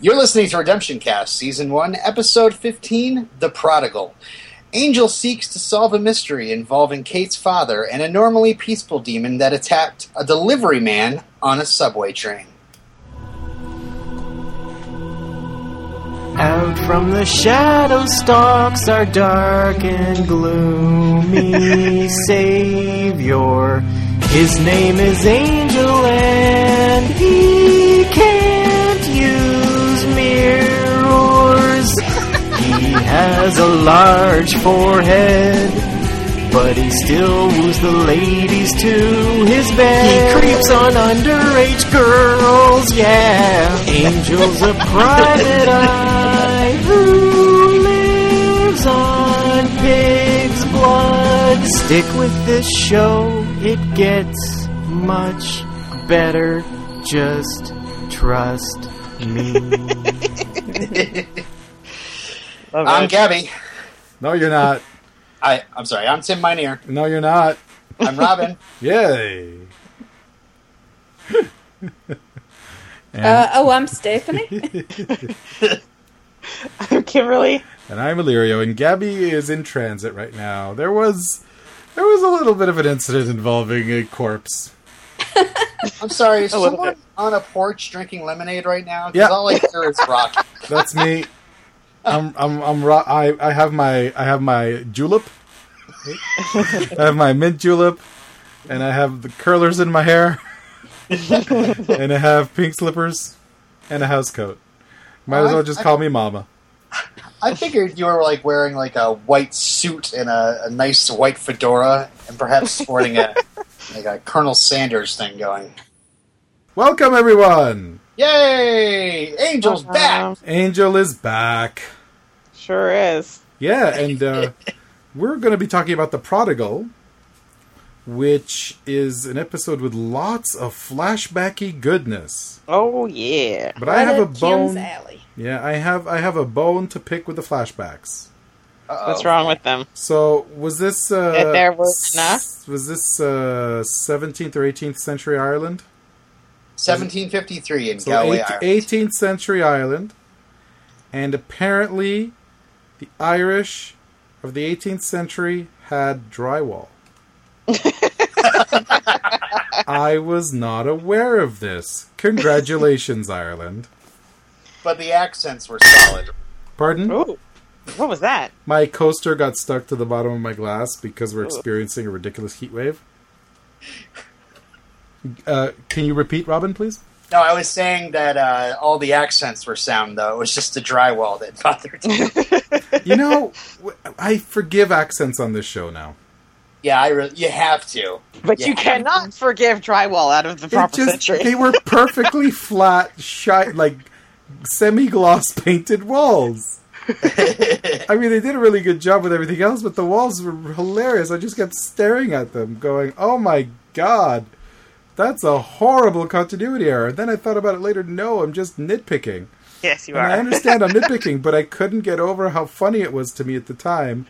You're listening to Redemption Cast, Season 1, Episode 15 The Prodigal. Angel seeks to solve a mystery involving Kate's father and a normally peaceful demon that attacked a delivery man on a subway train. Out from the shadow stalks our dark and gloomy Savior. His name is Angel and he can't has a large forehead, but he still woos the ladies to his bed. He creeps on underage girls, yeah. Angel's a private eye who lives on pig's blood. Stick with this show, it gets much better. Just trust me. I'm Gabby. No, you're not. I, I'm sorry, I'm Tim Minear. No, you're not. I'm Robin. Yay. Uh, oh, I'm Stephanie. I'm Kimberly. and I'm Alirio, and Gabby is in transit right now. There was there was a little bit of an incident involving a corpse. I'm sorry, is someone bit. on a porch drinking lemonade right now? 'Cause Yeah. all I hear is rock. That's me. I'm I'm I'm ro- I I have my I have my julep. I have my mint julep, and I have the curlers in my hair, and I have pink slippers, and a house coat. Might as well just call me Mama. I figured you were like wearing like a white suit and a, a nice white fedora, and perhaps sporting a like a Colonel Sanders thing going. Welcome everyone. Yay! Angel's Um, back. Angel is back. Sure is. Yeah, and uh, we're going to be talking about The Prodigal, which is an episode with lots of flashbacky goodness. Oh yeah. But I have a Right up Kim's bone. alley. Yeah, I have I have a bone to pick with the flashbacks. Uh-oh. What's wrong with them? So was this uh, That there were s- enough? Was this uh, 17th or 18th century Ireland? 1753 in So Galway, eight- Ireland. 18th century Ireland, and apparently, the Irish of the 18th century had drywall. I was not aware of this. Congratulations, Ireland. But the accents were solid. Pardon? Ooh. What was that? My coaster got stuck to the bottom of my glass because we're Ooh. experiencing a ridiculous heat wave. Uh, can you repeat, Robin, please? No, I was saying that uh, all the accents were sound, though. It was just the drywall that bothered me. You know, I forgive accents on this show now. yeah, I re- you have to. But Yeah. you cannot forgive drywall out of the proper just century. they were perfectly flat, shi like semi-gloss painted walls. I mean, they did a really good job with everything else, but the walls were hilarious. I just kept staring at them, going, "Oh my god, that's a horrible continuity error." Then I thought about it later. No, I'm just nitpicking. yes, you And I understand I'm nitpicking, but I couldn't get over how funny it was to me at the time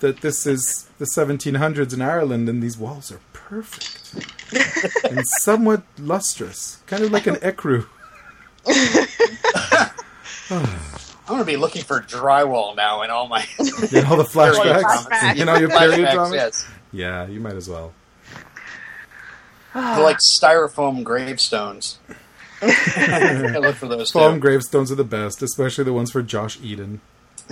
that this is the 1700s in Ireland and these walls are perfect and somewhat lustrous, kind of like an ecru. I'm going to be looking for drywall now in all my in all the flashbacks. Flashbacks. You know your period dramas. Yes, Yeah, you might as well. They're like styrofoam gravestones. I look for those Foam too. gravestones are the best, especially the ones for Josh Eden.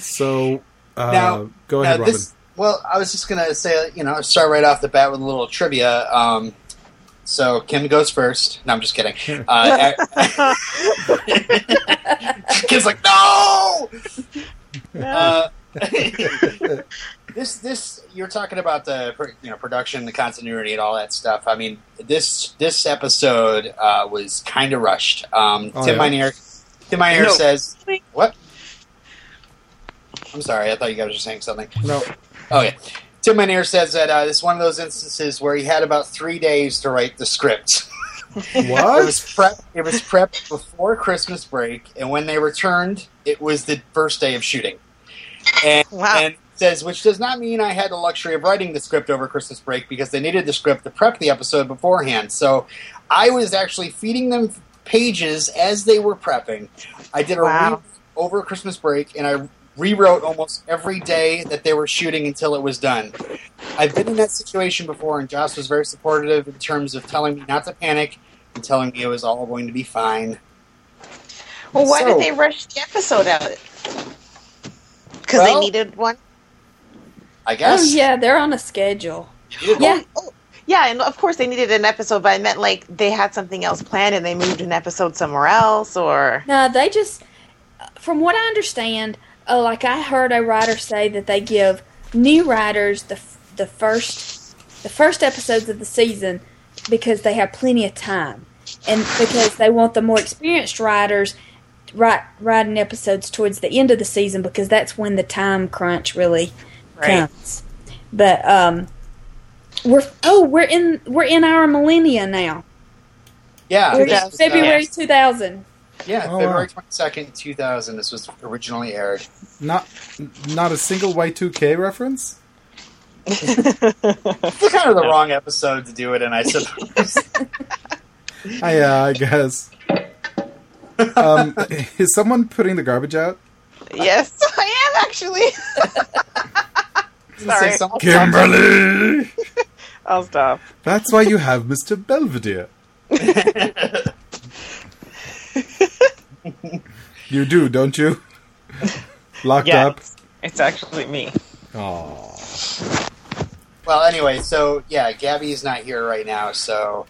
so, uh, Now- go Now, ahead, Robin. this, well, I was just going to say, you know, start right off the bat with a little trivia. Um, so Kim goes first. No, I'm just kidding. Uh, Kim's like, no. Uh, this this you're talking about the you know production, the continuity, and all that stuff. I mean, this this episode uh, was kind of rushed. Um, Oh, Tim yeah? Minear, Tim Minear No. says what? I'm sorry, I thought you guys were saying something. no, Oh yeah, Tim Minear says that uh, this is one of those instances where he had about three days to write the script. It what? was prep. It was prepped before Christmas break, and when they returned, it was the first day of shooting. And, Wow. and says, which does not mean I had the luxury of writing the script over Christmas break because they needed the script to prep the episode beforehand. So I was actually feeding them pages as they were prepping. I did a Wow. over Christmas break, and I rewrote almost every day that they were shooting until it was done. I've been in that situation before, and Joss was very supportive in terms of telling me not to panic and telling me it was all going to be fine. Well, why So- did they rush the episode out? Because Well- they needed one. I guess. Oh yeah, they're on a schedule. Yeah. Oh, yeah, and of course they needed an episode, but I meant like they had something else planned and they moved an episode somewhere else, or No, they just, from what I understand, uh, like I heard a writer say that they give new writers the the first the first episodes of the season because they have plenty of time, and because they want the more experienced writers write writing episodes towards the end of the season because that's when the time crunch really Right. comes. But um, we're oh we're in we're in our millennia now. yeah. In uh, February two thousand. yeah, Oh, February wow. twenty second, two thousand. This was originally aired. Not not a single Y2K reference? It's kind of the wrong episode to do it in, I suppose. Ah, yeah, I guess. Um, is someone putting the garbage out? yes, I am actually. Say Sorry, something. Kimberly! I'll stop. That's why you have Mr. Belvedere. You do, don't you? Locked Yeah, up? it's actually me. Oh. Well, anyway, so yeah, Gabby is not here right now, so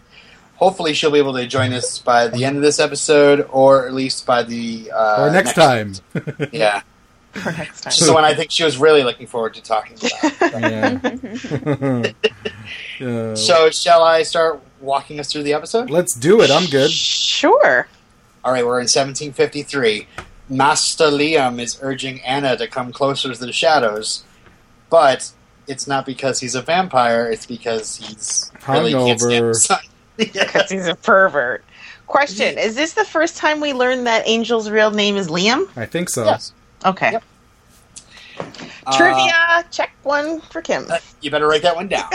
hopefully she'll be able to join us by the end of this episode, or at least by the uh, or next time. Yeah, For next time. she's the one I think she was really looking forward to talking about. yeah. Yeah. so, shall I start walking us through the episode? Let's do it. I'm good. Sure. All right, we're in 1753. Master Liam is urging Anna to come closer to the shadows, but it's not because he's a vampire. It's because he's really can't stand Hungover. the sun. Yeah. Because he's a pervert. Question: Is this the first time we learned that Angel's real name is Liam? I think so. Yes. Okay. Yep. Uh, Trivia. check one for Kim. you better write that one down.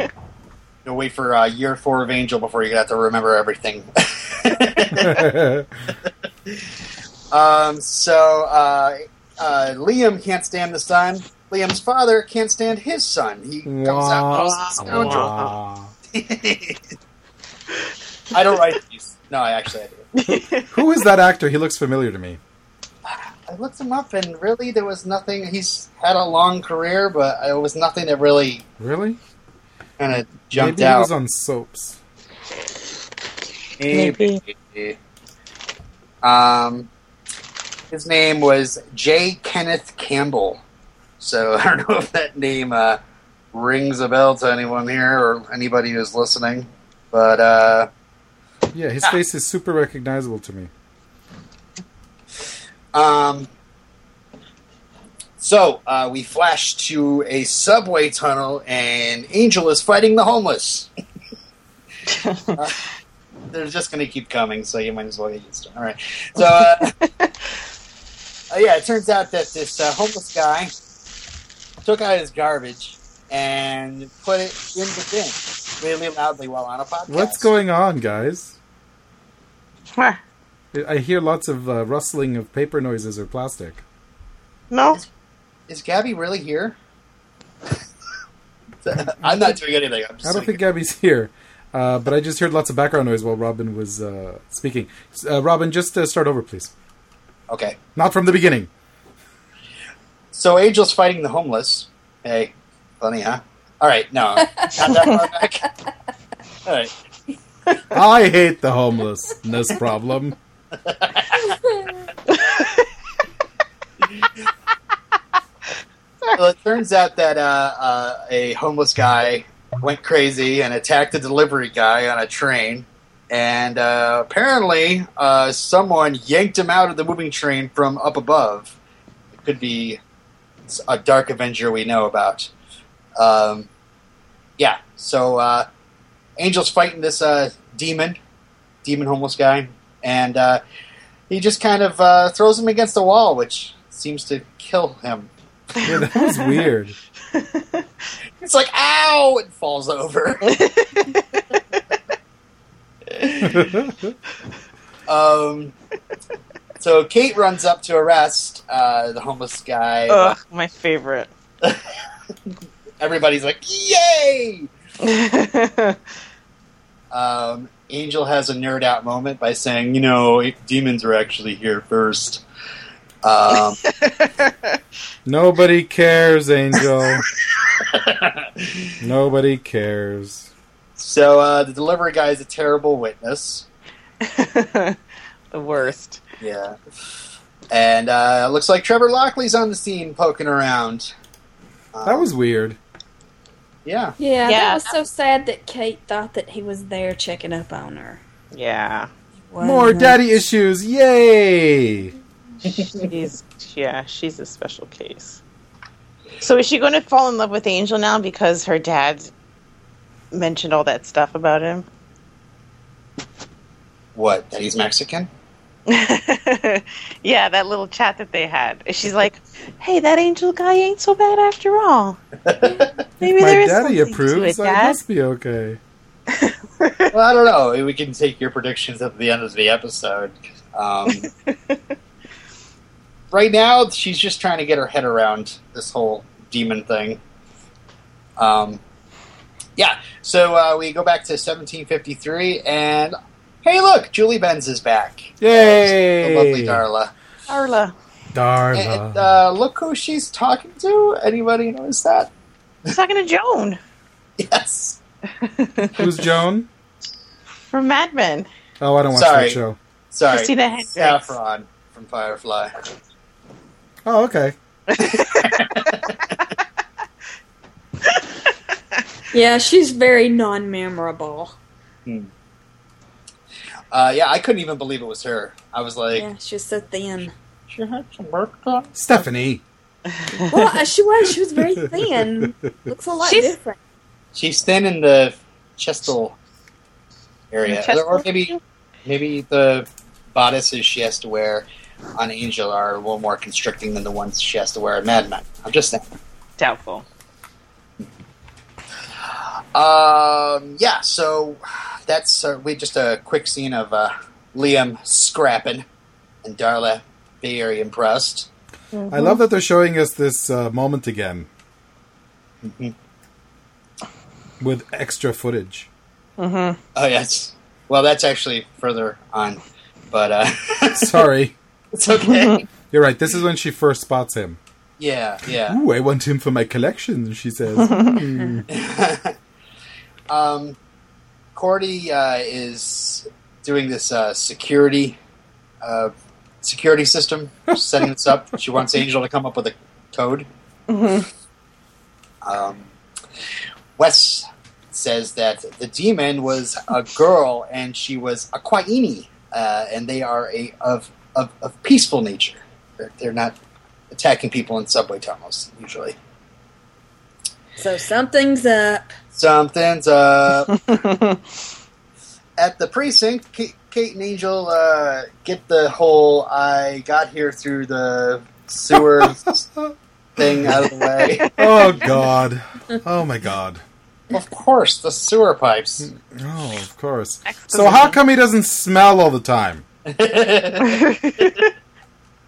You'll wait for uh, year four of Angel before you have to remember everything. um, so uh, uh, Liam can't stand the sun. Liam's father can't stand his son. He comes out as a scoundrel. I don't write these. No, I actually I do. Who is that actor? He looks familiar to me. I looked him up, and really, there was nothing. He's had a long career, but it was nothing that really Really? kind of jumped Maybe he was on soaps. Maybe. Um, his name was J. Kenneth Campbell. So I don't know if that name uh, rings a bell to anyone here or anybody who's listening. But uh, Yeah, his Ah. face is super recognizable to me. um, so uh, we flash to a subway tunnel, and Angel is fighting the homeless. Uh, they're just going to keep coming, so you might as well get used to it. All right. So, uh, uh, yeah, it turns out that this uh, homeless guy took out his garbage and put it in the bin really loudly while on a podcast. What's going on, guys? Huh. I hear lots of uh, rustling of paper noises or plastic. No. Is Gabby really here? I'm not doing anything. I'm just I don't sitting think Gabby's here, uh, but I just heard lots of background noise while Robin was uh, speaking. Uh, Robin, just uh, start over, please. Okay. Not from the beginning. So Angel's fighting the homeless. Hey, funny, huh? All right, no, not that far back. All right. I hate the homelessness problem. Well, it turns out that uh, uh, a homeless guy went crazy and attacked a delivery guy on a train. And uh, apparently, uh, someone yanked him out of the moving train from up above. It could be a Dark Avenger we know about. Um, yeah, so uh, Angel's fighting this uh, demon, demon homeless guy, and uh, he just kind of uh, throws him against the wall, which seems to kill him. Yeah, that was weird. It's like, ow! It falls over. um, so Kate runs up to arrest uh, the homeless guy. Ugh, my favorite. Everybody's like, "Yay!" Um, Angel has a nerd out moment by saying, "You know, demons are actually here first. Um, Nobody cares, Angel. Nobody cares. so uh, the delivery guy is a terrible witness. the worst. Yeah. And uh, looks like Trevor Lockley's on the scene poking around. Um, That was weird. yeah. Yeah, Yeah. that was so sad that Kate thought that he was there checking up on her. Yeah. More daddy issues. Yay! She's yeah, she's a special case. So is she going to fall in love with Angel now because her dad mentioned all that stuff about him? What? That he's Mexican? yeah, that little chat that they had. She's like, "Hey, that Angel guy ain't so bad after all. Maybe My there is daddy something to approves. it, I Dad." must be okay. Well, I don't know. We can take your predictions at the end of the episode. Um, right now, she's just trying to get her head around this whole demon thing. Um, yeah, so uh, we go back to 1753, and hey, look, Julie Benz is back. Yay! The lovely Darla. Arla. Darla. And uh, look who she's talking to. Anybody notice that? He's talking to Joan Yes. Who's Joan? from Mad Men. Oh, I don't watch Sorry. that show. Sorry. Christina Hendricks. Saffron from Firefly. Oh, okay. Yeah, she's very non-memorable. Uh, yeah, I couldn't even believe it was her. I was like, Yeah, she's so thin. she had some work done. Stephanie. Well, uh, she was. She was very thin. Looks a lot She's- different. She's thin in the chestal area, Chestal? or maybe maybe the bodices she has to wear on Angel are a little more constricting than the ones she has to wear in Mad Men. I'm just saying. Doubtful. Um, yeah, so that's uh, we just a quick scene of uh, Liam scrapping and Darla very impressed. I love that they're showing us this uh, moment again Mhm. with extra footage. Oh yes, well that's actually further on, but uh, Sorry. it's okay. You're right. This is when she first spots him. yeah, yeah. Ooh, I want him for my collection, she says. Hmm. um, Cordy uh, is doing this uh, security uh, security system, setting this up. She wants Angel to come up with a code. Um, Wes says that the demon was a girl and she was a Kwaini, uh, and they are a of, of, of peaceful nature. They're, they're not attacking people in subway tunnels usually. So something's up. Something's up. At the precinct, Kate, Kate and Angel uh, get the whole I got here through the sewer thing out of the way. oh, God. Oh, my God. Of course, the sewer pipes. Oh, of course. So, how come he doesn't smell all the time?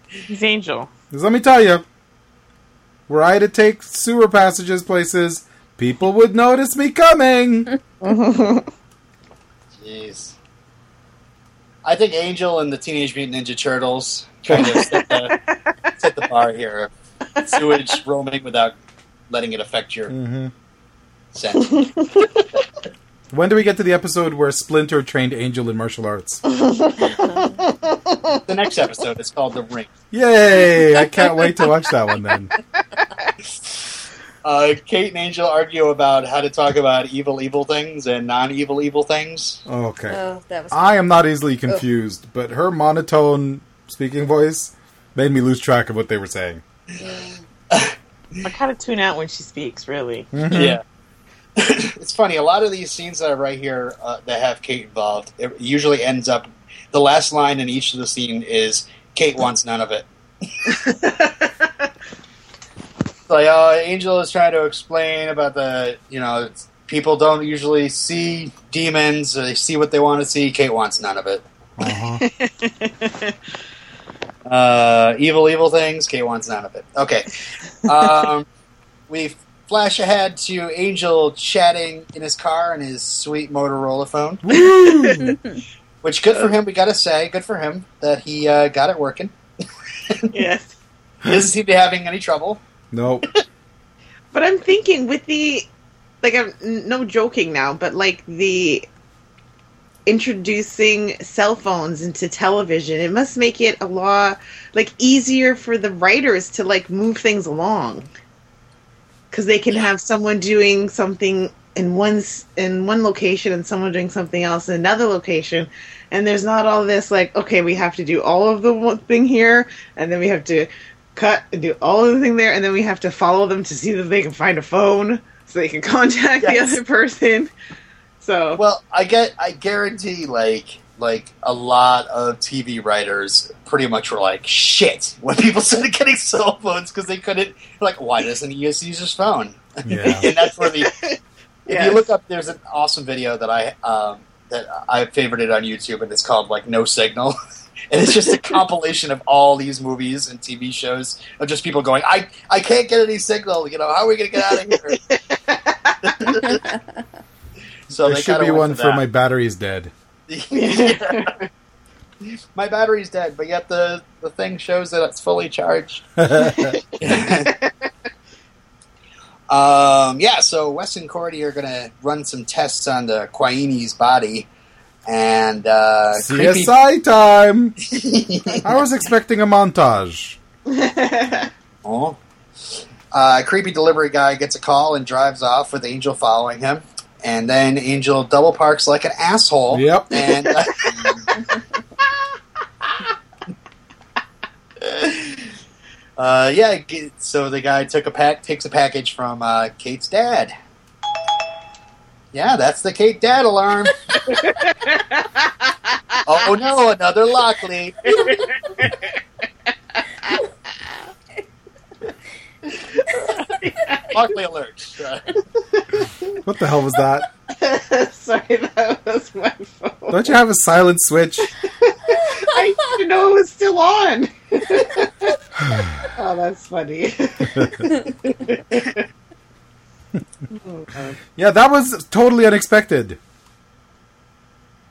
He's Angel. 'Cause let me tell you, were I to take sewer passages places, people would notice me coming. Jeez. I think Angel and the Teenage Mutant Ninja Turtles kind of set the, set the bar here. Sewage roaming without letting it affect your hmm scent. When do we get to the episode where Splinter trained Angel in martial arts? the next episode is called The Ring. Yay! I can't wait to watch that one then. Uh, Kate and Angel argue about how to talk about evil, evil things and non-evil, evil things. Okay. Oh, that was. I am not easily confused, but her monotone speaking voice made me lose track of what they were saying. I kind of tune out when she speaks. Really. Mhm. Yeah. it's funny. A lot of these scenes that are right here uh, that have Kate involved, it usually ends up. The last line in each of the scene is Kate wants none of it. like, oh, Angel is trying to explain about the, you know, people don't usually see demons. Or they see what they want to see. Kate wants none of it. Uh-huh. Uh, evil, evil things. Kate wants none of it. Okay. Um, we flash ahead to Angel chatting in his car in his sweet Motorola phone. Which good for him. We gotta say, good for him that he uh, got it working. yes. He doesn't seem to be having any trouble. Nope. But I'm thinking with the like I'm no joking now, but like the introducing cell phones into television, it must make it a lot like easier for the writers to like move things along. Cuz they can have someone doing something in one in one location and someone doing something else in another location and there's not all this like okay, we have to do all of the one thing here and then we have to cut and do all of the thing there, and then we have to follow them to see that they can find a phone so they can contact Yes. the other person. So Well, I get, I guarantee, like, like a lot of TV writers pretty much were like, "Shit!" when people started getting cell phones because they couldn't. Like, why doesn't he just use his phone? Yeah. and that's where the If Yes. you look up, there's an awesome video that I um, that I favorited on YouTube, and it's called like No Signal, and it's just a compilation of all these movies and TV shows of just people going, "I I can't get any signal. You know, how are we going to get out of here?" so there they should be one to for that. my battery's dead. my battery's dead, but yet the the thing shows that it's fully charged. Um, yeah, so Wes and Cordy are going to run some tests on the Kwaini's body. And uh, creepy, CSI time! I was expecting a montage. oh. uh, creepy delivery guy gets a call and drives off with Angel following him. And then Angel double parks like an asshole. Yep. And uh, uh, yeah, so the guy took a pack, takes a package from uh, Kate's dad. Yeah, that's the Kate dad alarm. oh no, another Lockley. Lockley alert. What the hell was that? Sorry, that was my phone. Don't you have a silent switch? I didn't know it was still on. oh, that's funny. God. Yeah, that was totally unexpected.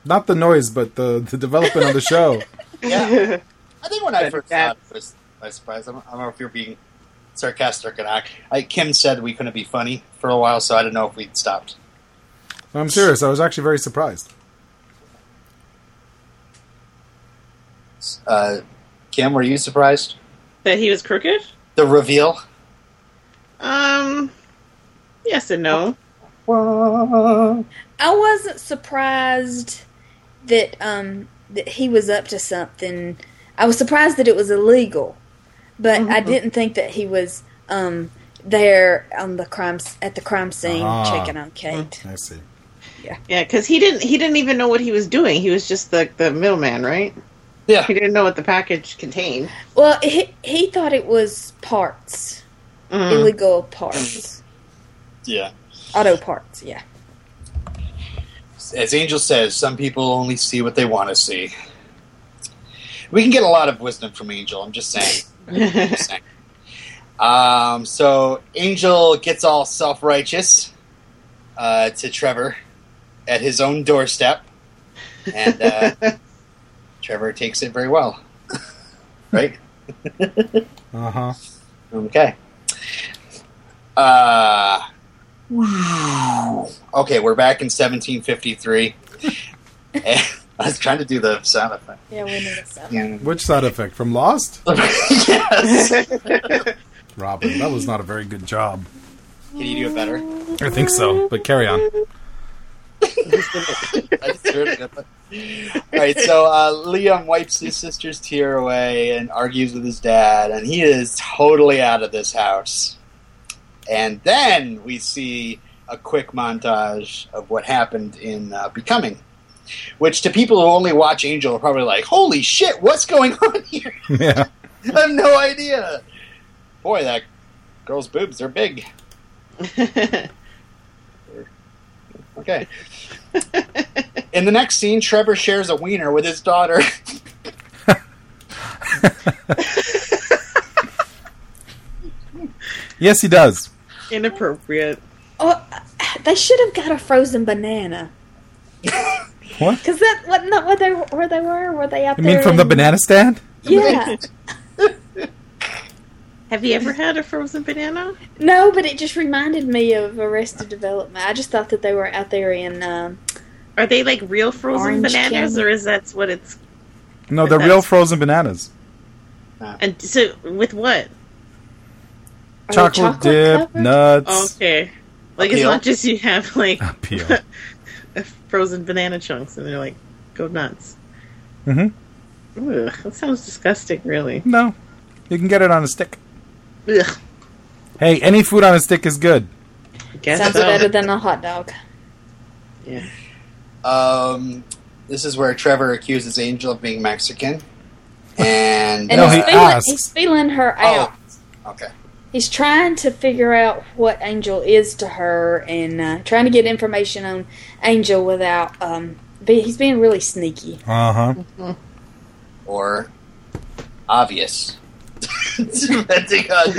Not the noise, but the, the development of the show. yeah, I think when I first saw it, I was, I was surprised. I don't, I don't know if you're being sarcastic or not. I, Kim said we couldn't be funny for a while, so I didn't know if we'd stopped. I'm serious. I was actually very surprised. Uh, Kim, were you surprised? that he was crooked? The reveal. Um, yes and no. I wasn't surprised that um that he was up to something. I was surprised that it was illegal, but I didn't think that he was um there on the crime at the crime scene Ah. checking on Kate. I see. Yeah, yeah, because he didn't. He didn't even know what he was doing. He was just the the middleman, right? Yeah. He didn't know what the package contained. Well, he he thought it was parts, Mhm. illegal parts, Yeah. auto parts. Yeah. As Angel says, some people only see what they want to see. We can get a lot of wisdom from Angel. I'm just saying. I'm just saying. Um, so Angel gets all self righteous uh, to Trevor at his own doorstep, and uh, Trevor takes it very well. right? Uh huh. Okay. Uh, okay, we're back in 1753. And I was trying to do the sound effect. Yeah, we need a sound. Which side effect? From Lost? yes. Robin, that was not a very good job. Can you do it better? I think so, but carry on. I heard it. All right, so uh, Liam wipes his sister's tear away and argues with his dad, and he is totally out of this house. And then we see a quick montage of what happened in uh, Becoming, which to people who only watch Angel are probably like, "Holy shit, what's going on here?" yeah. I have no idea. Boy, that girl's boobs are big. Okay. In the next scene, Trevor shares a wiener with his daughter. Yes, he does. Inappropriate. Oh, they should have got a frozen banana. What? Because that wasn't that what they where they were? Were they out You there? mean from the banana stand? Yeah. Have you ever had a frozen banana? no, but it just reminded me of Arrested Development. I just thought that they were out there in. Um, Are they like real frozen Orange bananas, County. or is that what it's? No, But they're real frozen bananas. And so with what? Are they Chocolate, dip, covered? nuts. Okay, like it's Appeal? not just you have like frozen banana chunks, and they're like go nuts. Mm hmm Ugh, that sounds disgusting. Really. No, you can get it on a stick. Ugh. Hey, any food on a stick is good. Guess Sounds so. better than a hot dog. Yeah. Um, this is where Trevor accuses Angel of being Mexican. And, And No, he's, he feeling, asked. he's feeling her Oh. out. okay. He's trying to figure out what Angel is to her and uh, trying to get information on Angel without. Um, be, he's being really sneaky. Uh huh. Or obvious. Depending on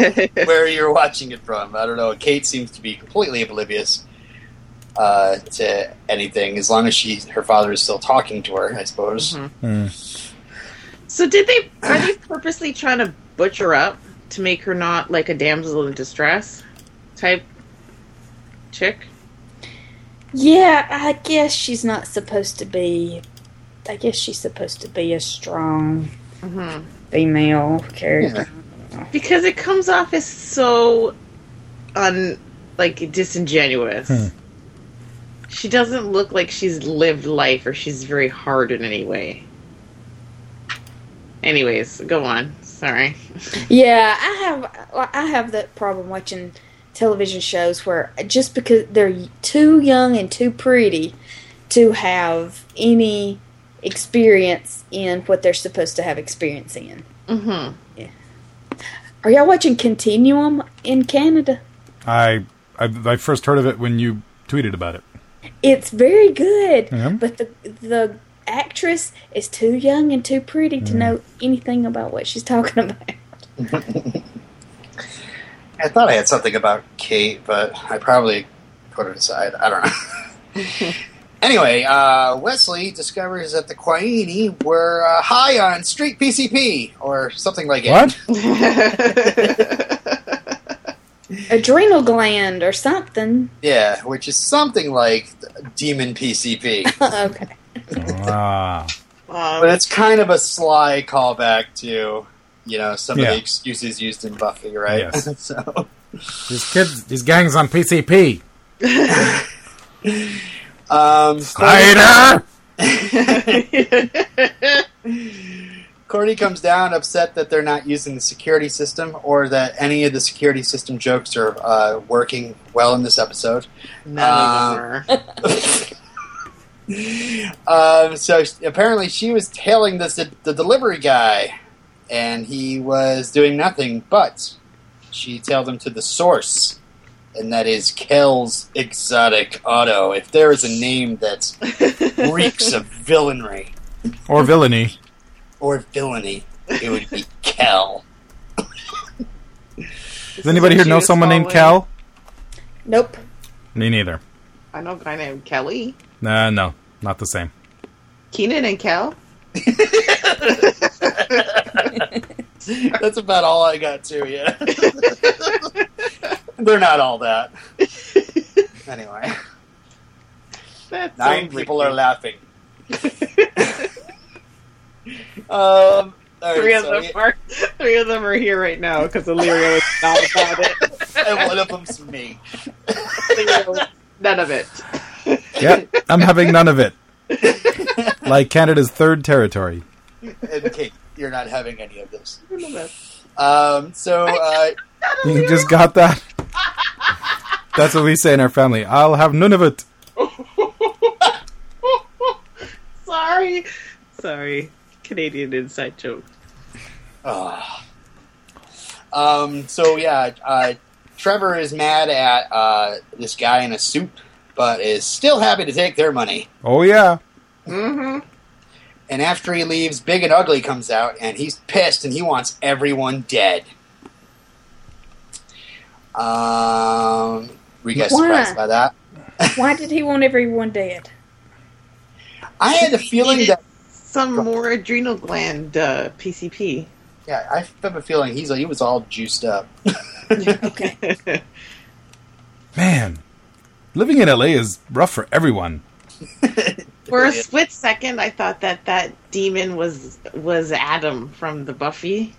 where you're watching it from. I don't know. Kate seems to be completely oblivious uh, to anything, as long as she her father is still talking to her, I suppose. Mhm. So did they? Are they purposely trying to butcher up to make her not like a damsel in distress type chick? Yeah, I guess she's not supposed to be. I guess she's supposed to be a strong Mm-hmm. female character. Because it comes off as so un like disingenuous. Hmm. She doesn't look like she's lived life or she's very hard in any way. Anyways, go on. Sorry. Yeah, I have I have that problem watching television shows where just because they're too young and too pretty to have any experience in what they're supposed to have experience in. Mm-hmm. Are y'all watching Continuum in Canada? I, I I first heard of it when you tweeted about it. It's very good, Yeah. but the the actress is too young and too pretty to Mm. know anything about what she's talking about. I thought I had something about Kate, but I probably put it aside. I don't know. anyway, uh, Wesley discovers that the Kwaini were uh, high on street PCP or something like it. What? Adrenal gland or something. Yeah, which is something like demon PCP. okay. Ah, but it's kind of a sly callback to, you know, some of the excuses used in Buffy, right? Yes. so, these kids, these gangs on PCP. um, Spider. Cordy comes down upset that they're not using the security system or that any of the security system jokes are uh, working well in this episode. None of them are. Um, so apparently she was tailing this the delivery guy, and he was doing nothing. But she tailed him to the source, and that is Kel's Exotic Auto. If there is a name that reeks of villainry Or villainy. or villainy, it would be Kel. Does anybody here know Judas someone named Hallway. Cal? Nope. Me neither. I know a guy named Kelly. Nah, no, not the same. Keenan and Kel. That's about all I got too. Yeah, they're not all that. Anyway, That's nine so people are laughing. Um, all right, Three of so them we- are three of them are here right now because Alirio is not about it. and one of them's me. None of it. Yeah, I'm having none of it. Like Canada's third territory. And Kate, you're not having any of this. None of it. Um, so uh, You just got that? That's what we say in our family. I'll have none of it. Sorry. Sorry. Canadian inside joke. Ah. Um, so yeah, uh, Trevor is mad at uh, this guy in a suit, but is still happy to take their money. Oh yeah. Mm-hmm. And after he leaves, Big and Ugly comes out, and he's pissed, and he wants everyone dead. Um, were you guys Why? surprised by that? Why did he want everyone dead? I had the feeling that Some more adrenal gland uh, PCP. yeah, I have a feeling he's like, he was all juiced up. Okay. Man, living in LA is rough for everyone. For a split second, I thought that that demon was was Adam from the Buffy,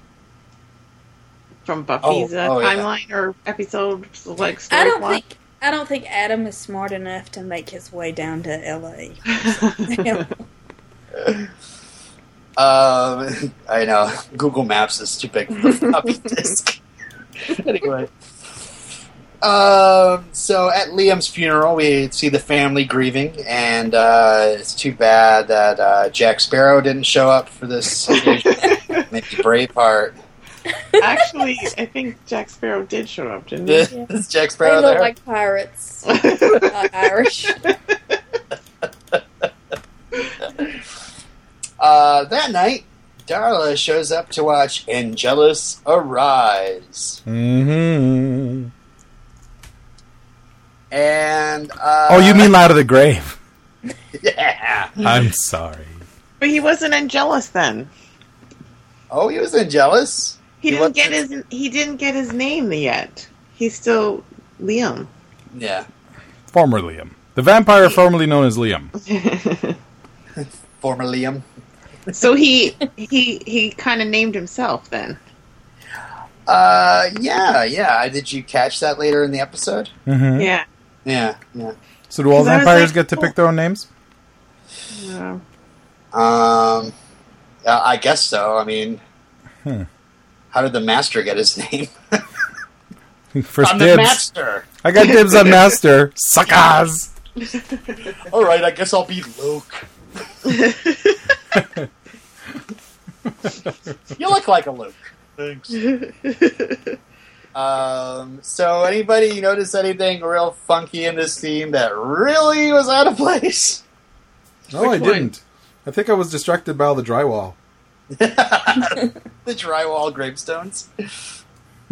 from Buffy's Oh, uh, oh, yeah. timeline or episode, like story I don't plot. think I don't think Adam is smart enough to make his way down to L.A. Um, I know Google Maps is too big for the floppy disk. anyway, um, so at Liam's funeral, we see the family grieving, and uh, it's too bad that uh, Jack Sparrow didn't show up for this occasion. Maybe Braveheart. Actually, I think Jack Sparrow did show up, didn't he? Is Jack They Sparrow look there? like pirates, uh, Irish. Uh, that night, Darla shows up to watch Angelus arise, Mm-hmm. And uh, Oh, you mean out of the grave? yeah? I'm sorry. But he wasn't Angelus then. Oh, he was Angelus. He He didn't get wasn't- his he didn't get his name yet. He's still Liam. Yeah, Former Liam. The vampire formerly known as Liam. former Liam. so he he he kind of named himself then. Uh, yeah, yeah. Did you catch that later in the episode? Mm-hmm. Yeah. Yeah, yeah. So do all I was vampires like, get to pick their own names? Uh, Um, I guess so. I mean, Hmm. how did the master get his name? 1st I'm the dibs. master. I got dibs on master. Suckers. All right, I guess I'll be Luke. you look like a Luke. Thanks. Um, so, anybody notice anything real funky in this scene that really was out of place? No, I one? didn't. I think I was distracted by all the drywall. the drywall gravestones.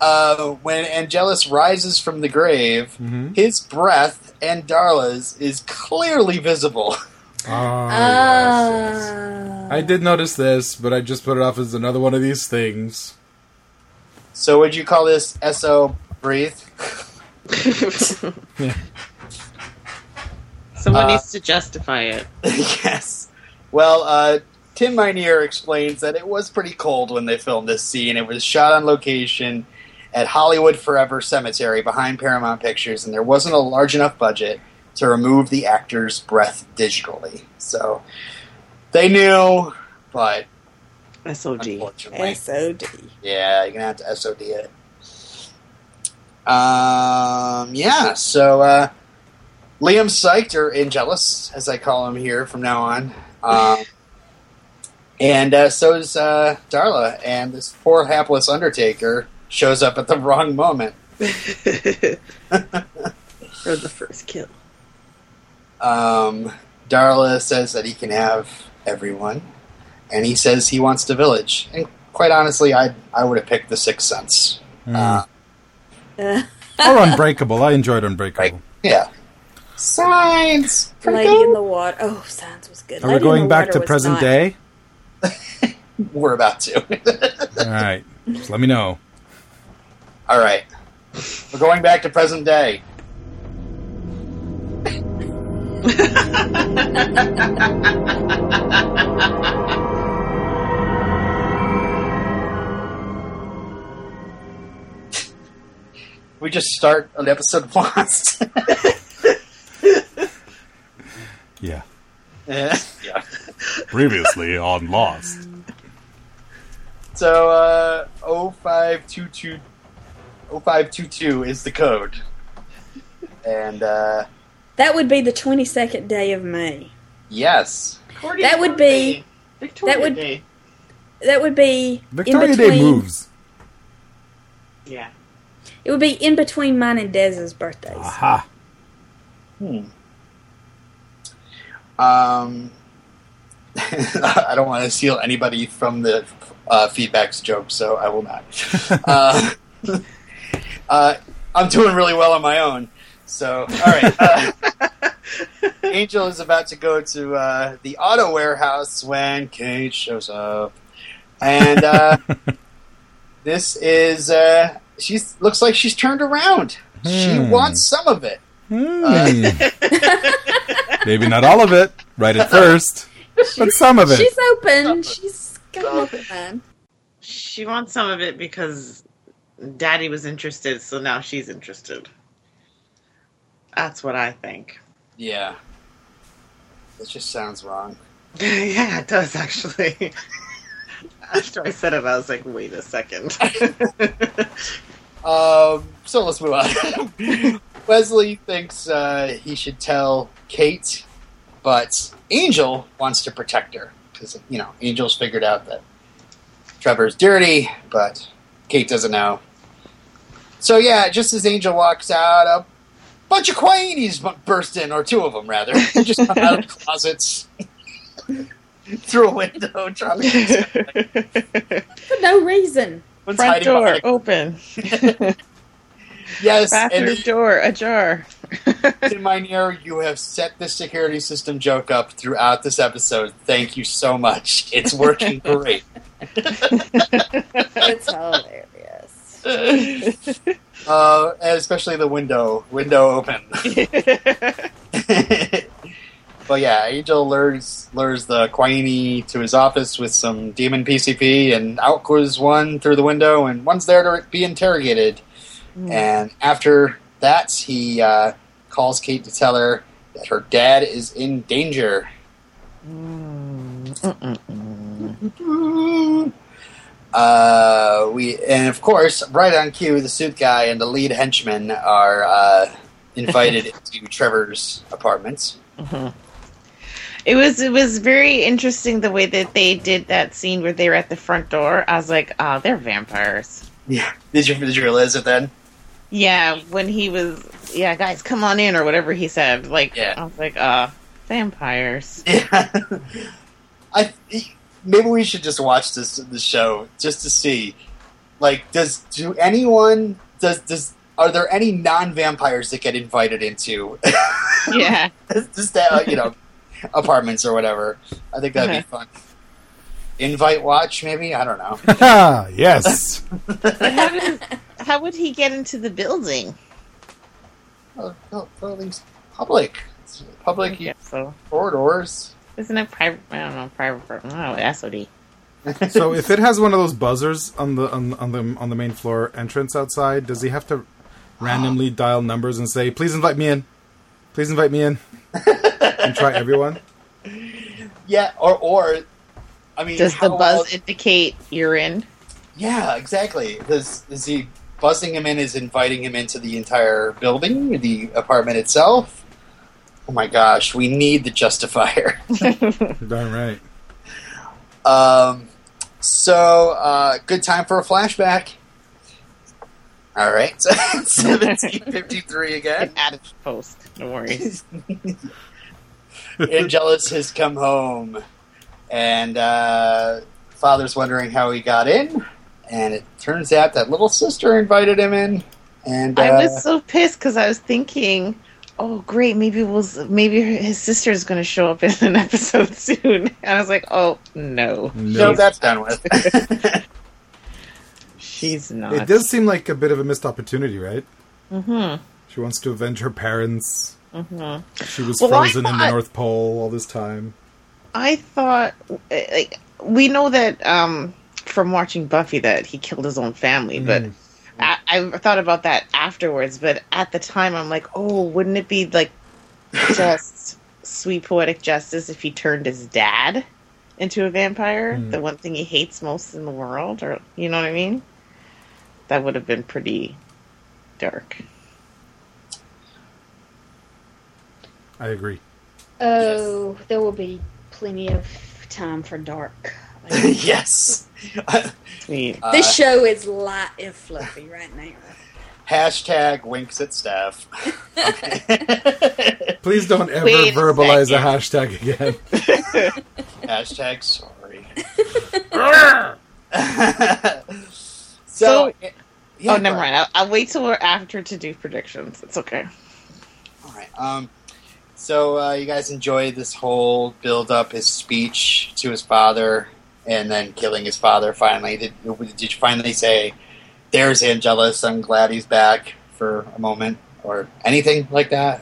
uh, when Angelus rises from the grave, Mhm. his breath and Darla's is clearly visible. Ah, Ah. yes, yes. I did notice this, but I just put it off as another one of these things. So, would you call this SO breathe? Someone Uh, needs to justify it. yes. Well, uh, Tim Minear explains that it was pretty cold when they filmed this scene. It was shot on location at Hollywood Forever Cemetery behind Paramount Pictures, and there wasn't a large enough budget to remove the actor's breath digitally. So they knew, but SOD. SOD. yeah, you're gonna have to SOD it. Um, yeah. So uh, Liam psyched or Angelus, as I call him here from now on. Um, and uh, so is uh, Darla, and this poor hapless Undertaker shows up at the wrong moment. For the first kill. Um, Darla says that he can have everyone, and he says he wants the village. And quite honestly, I I would have picked the Sixth Sense. Mm. Uh, or Unbreakable. I enjoyed Unbreakable. yeah. Signs. Lady in the Water. Oh, Signs was good. Are we Lady in going back to present not- day? We're about to. All right. Just let me know. All right. We're going back to present day. We just start an episode Lost. Yeah. yeah. yeah. Previously on Lost. So uh 0522 0522 is the code. And uh That would be the 22nd day of May. yes. That would be- Victoria that would- Day. That would be Victoria in Day between. moves. Yeah. It would be in between mine and Dez's birthdays. Aha. Hmm. Um, I don't want to steal anybody from the uh, feedbacks joke, so I will not. uh, uh, I'm doing really well on my own. So, all right. Uh, Angel is about to go to uh, the auto warehouse when Kate shows up, and uh, this is uh, she's looks like she's turned around. She Hmm. wants some of it. Hmm. Maybe not all of it, right at first, but some of it. She's open. She's got open mind. She wants some of it because Daddy was interested, so now she's interested. That's what I think. Yeah, it just sounds wrong. yeah, it does actually. After I said it, I was like, wait a second. Um, so let's move on. Wesley thinks uh, he should tell Kate, but Angel wants to protect her because you know Angel's figured out that Trevor's dirty, but Kate doesn't know. So yeah, just as Angel walks out, a bunch of Kwainis bu- burst in, or two of them rather. They just come out of closets through a window, trying to. For no reason. One's Front hiding door open. Yes, and Bathroom door ajar. in my ear, you have set the security system joke up throughout this episode. Thank you so much. It's working great. It's hilarious. Uh, especially the window, window open. but yeah, Angel lures lures the Kwaini to his office with some demon PCP, and out goes one through the window, and one's there to be interrogated. And after that, he uh, calls Kate to tell her that her dad is in danger. Uh, we and of course, right on cue, the suit guy and the lead henchman are uh, invited to Trevor's apartments. It was it was very interesting the way that they did that scene where they were at the front door. I was like, oh, they're vampires. Yeah, did you did you realize it then? Yeah, when he was yeah, guys, come on in or whatever he said. Like Yeah. I was like, uh, vampires. Yeah, I maybe we should just watch this this show just to see. Like, does do anyone does does are there any non vampires that get invited into yeah. just that you know apartments or whatever? I think that'd be uh-huh. fun. Invite watch, maybe I don't know. Ah, yes. How did how would he get into the building? Oh, no, no, these public, It's public Yeah, so corridors. isn't it private? I don't know, private. Oh, SOD. So if it has one of those buzzers on the on, on the on the main floor entrance outside, does he have to randomly dial numbers and say, "Please invite me in. Please invite me in," and try everyone? Yeah, or or I mean, Does the buzz else- indicate you're in? Yeah, exactly. Does is he buzzing him in? Is inviting him into the entire building, the apartment itself? Oh my gosh, we need the justifier. Darn right. Um, so uh, good time for a flashback. All right, seventeen fifty three again. Add it post. No worries. Angelus has come home, and uh, father's wondering how he got in. And it turns out that little sister invited him in. And uh, I was so pissed because I was thinking, oh great, maybe we'll maybe his sister is going to show up in an episode soon. And I was like, oh no, no, No. that's done with. she's not. It does seem like a bit of a missed opportunity, right? Mm-hmm. She wants to avenge her parents. Mm-hmm. She was Well, frozen in the North Pole all this time. I thought, like, we know that um, from watching Buffy that he killed his own family, but Mm. I, I thought about that afterwards. But at the time, I'm like, oh, wouldn't it be like just sweet poetic justice if he turned his dad into a vampire, Mm. the one thing he hates most in the world, or you know what I mean? That would have been pretty dark. I agree. Oh, there will be plenty of time for dark. yes. Sweet. Uh, this show is light and fluffy right now. Hashtag winks at staff. Okay. Please don't ever Wait verbalize a, second. hashtag again. Hashtag sorry. so, So- yeah, oh, never mind. I'll, I'll wait till we're after to do predictions. It's okay. All right. Um, so uh, you guys enjoyed this whole build up, his speech to his father, and then killing his father. Finally, did did you finally say, "There's Angelus. I'm glad he's back" for a moment, or anything like that?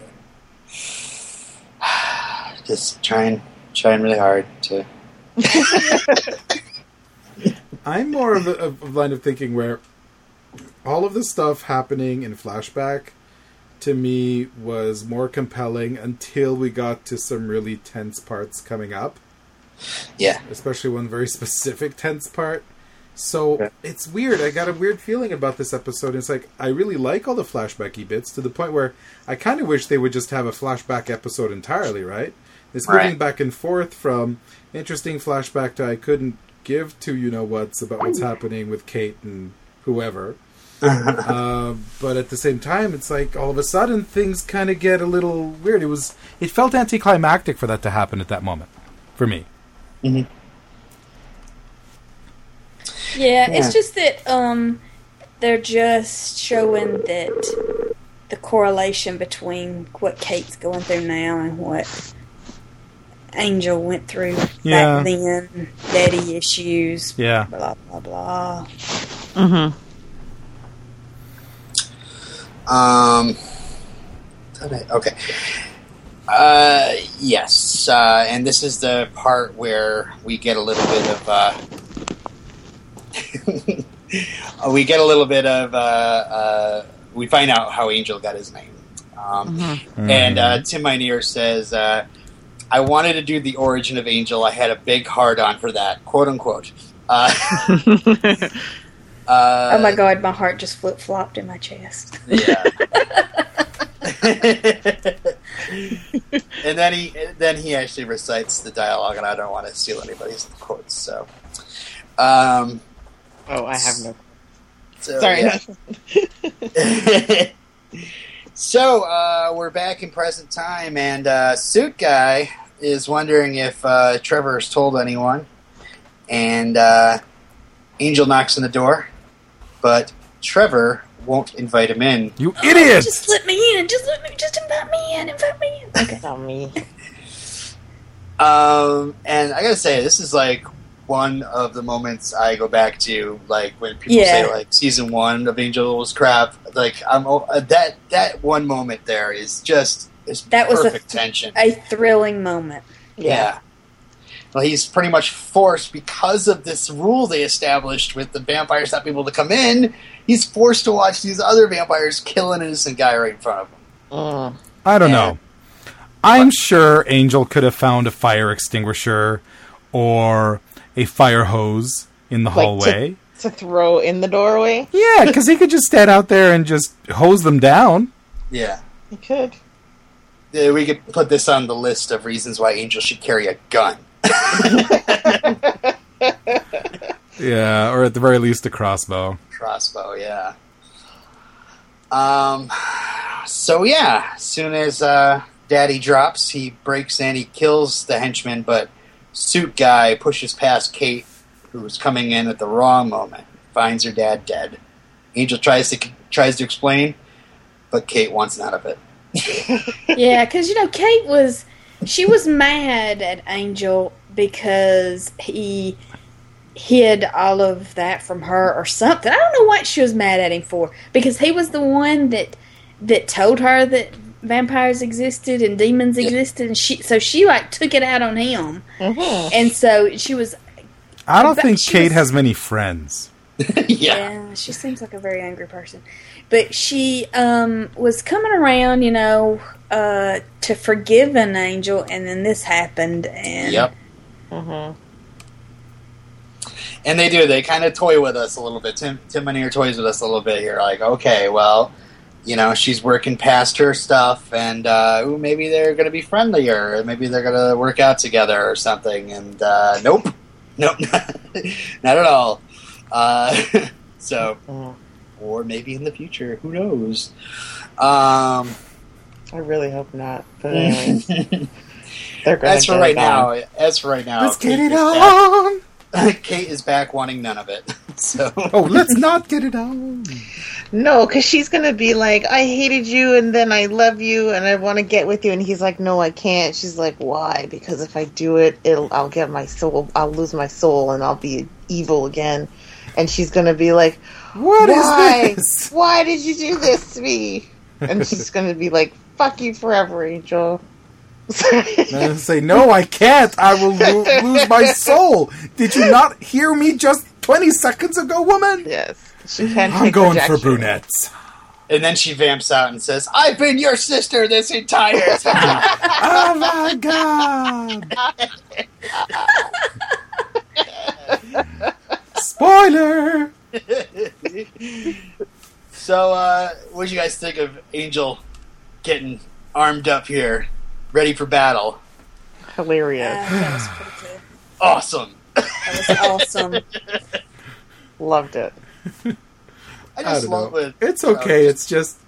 Just trying, trying really hard to. I'm more of a, of a line of thinking where all of this stuff happening in flashback to me was more compelling until we got to some really tense parts coming up, Yeah. especially one very specific tense part. So Okay. it's weird. I got a weird feeling about this episode. It's like I really like all the flashbacky bits to the point where I kind of wish they would just have a flashback episode entirely, right? It's moving Right. back and forth from interesting flashback to I couldn't give to you know what's about what's happening with Kate and whoever. Uh, but at the same time, it's like all of a sudden things kind of get a little weird. It was it felt anticlimactic for that to happen at that moment for me. Yeah, Yeah. it's just that um, they're just showing that the correlation between what Kate's going through now and what Angel went through Yeah. back then, daddy issues, Yeah. blah blah blah. Mm-hmm. Um. Okay. Uh, yes, uh, and this is the part where we get a little bit of. Uh, we get a little bit of. Uh, uh, we find out how Angel got his name. Um, And uh, Tim Minear says, uh, I wanted to do the origin of Angel. I had a big hard on for that, quote unquote. Uh, oh my god, my heart just flip flopped in my chest. Yeah. and then he then he actually recites the dialogue, and I don't want to steal anybody's quotes. So, um, Oh, I have no. so, Sorry. yeah. so uh, we're back in present time, and uh, Suit Guy is wondering if uh, Trevor has told anyone, and uh, Angel knocks on the door, but Trevor won't invite him in. You idiot! Just idiots! let me in. Just let me. Just invite me in. Invite me in. Okay. Not me. Um, and I gotta say, this is like one of the moments I go back to, like when people say like season one of Angel was crap. Like I'm uh, that that one moment there is just is That was a- perfect tension. A thrilling moment. yeah. Well, he's pretty much forced because of this rule they established with the vampires not being able to come in. He's forced to watch these other vampires kill an innocent guy right in front of him. Mm. I don't Yeah. know. I'm sure Angel could have found a fire extinguisher or a fire hose in the Like hallway. To throw in the doorway. Yeah, because he could just stand out there and just hose them down. Yeah. he could. Uh, We could put this on the list of reasons why Angel should carry a gun. Yeah, or at the very least a crossbow. crossbow yeah. Um so yeah as soon as uh daddy drops he breaks and he kills the henchman but suit guy pushes past kate who's coming in at the wrong moment finds her dad dead. Angel tries to tries to explain but kate wants none of it. Yeah, because you know Kate was she was mad at Angel because he hid all of that from her or something. I don't know what she was mad at him for because he was the one that that told her that vampires existed and demons existed, and she so she like took it out on him, Mm-hmm. and so she was I don't think Kate was- has many friends. yeah Yeah, she seems like a very angry person. But she um, was coming around, you know, uh, to forgive an angel, and then this happened. And yep Mm-hmm. and they do they kind of toy with us a little bit tim tim Minear toys with us a little bit here like okay well you know she's working past her stuff and uh ooh, maybe they're gonna be friendlier maybe they're gonna work out together or something and uh nope nope not at all uh so or maybe in the future. Who knows? Um, I really hope not. But anyway, they're going as for right now, as for right now, Let's get Kate it is on. back- Kate is back wanting none of it. So Oh, let's not get it on. No, because she's gonna be like, I hated you, and then I love you, and I want to get with you, and he's like, No, I can't. She's like, Why? Because if I do it, it'll I'll get my soul, I'll lose my soul, and I'll be evil again. And she's gonna be like, What is Why? this? Why did you do this to me? And she's gonna be like, Fuck you forever, Angel. And I say, no, I can't. I will lo- lose my soul. Did you not hear me just 20 seconds ago, woman? yes, she can't. I'm take going for brunettes. and then she vamps out and says, "I've been your sister this entire time." Oh my god! Spoiler! so, uh, what do you guys think of Angel getting armed up here, ready for battle? Uh, Hilarious. that was pretty good. Awesome. That was awesome. Loved it. I I just don't love know. it. It's okay. It's just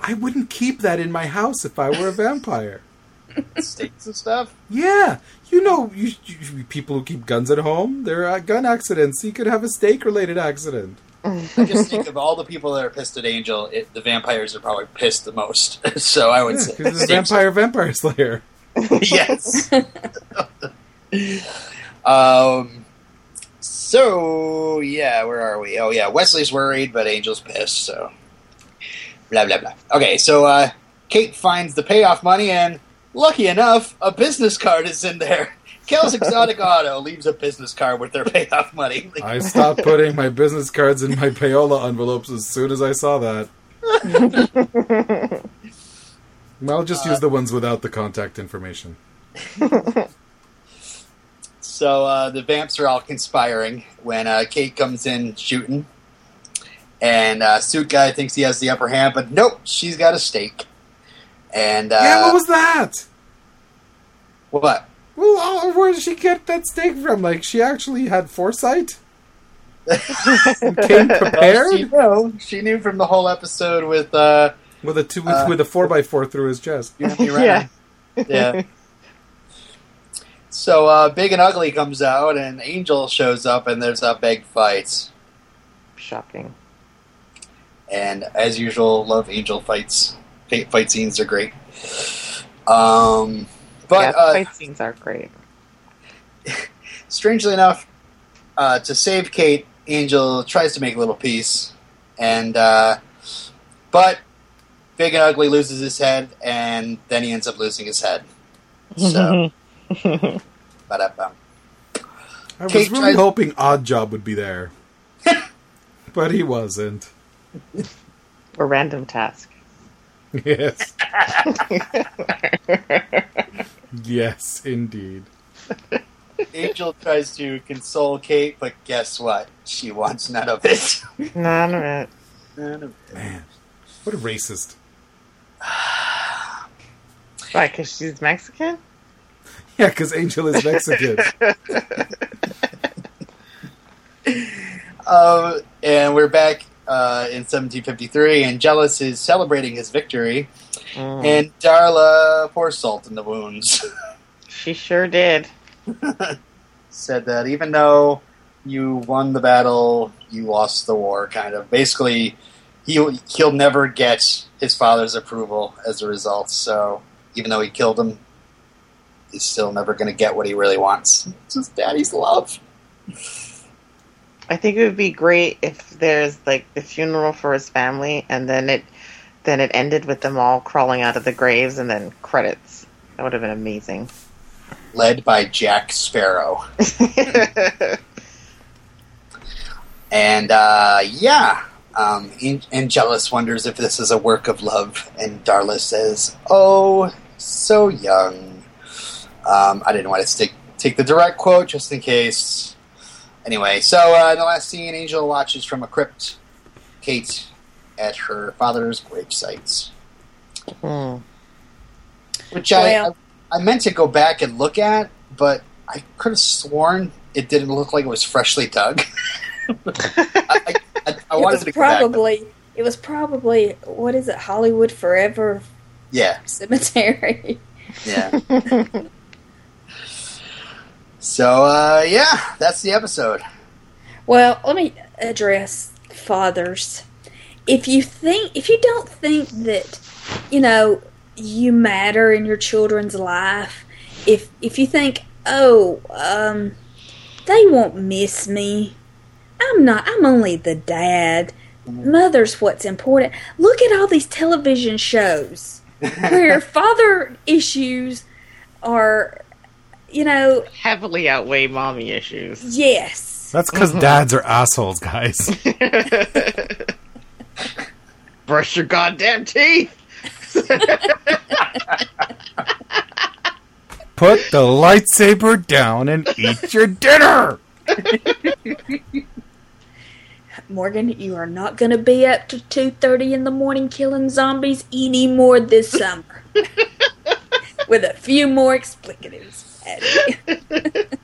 I wouldn't keep that in my house if I were a vampire. stakes and stuff. Yeah, you know, you, you, people who keep guns at home, there are gun accidents. You could have a stake-related accident. I just think of all the people that are pissed at Angel, it, the vampires are probably pissed the most. so I would Yeah, say, because it's vampire vampire slayer. yes. um. So yeah, where are we? Oh yeah, Wesley's worried, but Angel's pissed. So blah blah blah. Okay, so uh, Kate finds the payoff money, and lucky enough, a business card is in there. Kel's Exotic Auto leaves a business card with their payoff money. I stopped putting my business cards in my payola envelopes as soon as I saw that. I'll just use the ones without the contact information. So uh, the vamps are all conspiring when uh, Kate comes in shooting, and uh, Suit Guy thinks he has the upper hand, but nope, she's got a stake. And uh, yeah, what was that? what? Well, where did she get that steak from? Like, she actually had foresight? and came Well, she prepared? knew. She knew from the whole episode with uh, With a two, with, Uh, with a 4x4 through his chest. Yeah. yeah. So uh, Big and Ugly comes out, and Angel shows up, and there's a big fight. Shocking. and as usual, love Angel fights. Fight fight scenes are great. Um, but yeah, the uh, fight scenes are great. strangely enough, uh, to save Kate, Angel tries to make a little peace, and uh, but Big and Ugly loses his head, and then he ends up losing his head. So, ba-da-bum. I was Kate really tried- hoping Odd Job would be there. but he wasn't. or random task. Yes. Yes, indeed. Angel tries to console Kate, but guess what? She wants none of it. None of it. None of it. Man, what a racist. Why? Because she's Mexican? Yeah, because Angel is Mexican. Um, and we're back uh, in 1753, and Angelus is celebrating his victory, Mm. and Darla pours salt in the wounds. She sure did. Said that even though you won the battle, you lost the war. Kind of basically, he'll he'll never get his father's approval as a result. So even though he killed him, he's still never going to get what he really wants. It's his daddy's love. I think it would be great if there's like the funeral for his family, and then it then it ended with them all crawling out of the graves, and then credits. That would have been amazing. Led by Jack Sparrow. And uh, yeah, um, Angelus wonders if this is a work of love, and Darla says, "Oh, so young." Um, I didn't want to stick, take the direct quote just in case. Anyway, so uh, in the last scene, Angel watches from a crypt Kate at her father's gravesite, Hmm. which I, Well- I I meant to go back and look at, but I could have sworn it didn't look like it was freshly dug. I, I, I it wanted was to go back, but- probably it was probably what is it Hollywood Forever yeah, Cemetery. yeah. so uh, yeah, that's the episode. Well, let me address fathers. If you think, if you don't think that, you know, you matter in your children's life, if if you think, oh, um, they won't miss me, I'm not. I'm only the dad. Mother's what's important. Look at all these television shows where father issues are, you know, Heavily outweigh mommy issues. yes. That's because dads are assholes, guys. Brush your goddamn teeth. Put the lightsaber down and eat your dinner. Morgan, you are not going to be up to two thirty in the morning killing zombies anymore this summer. With a few more explicatives added.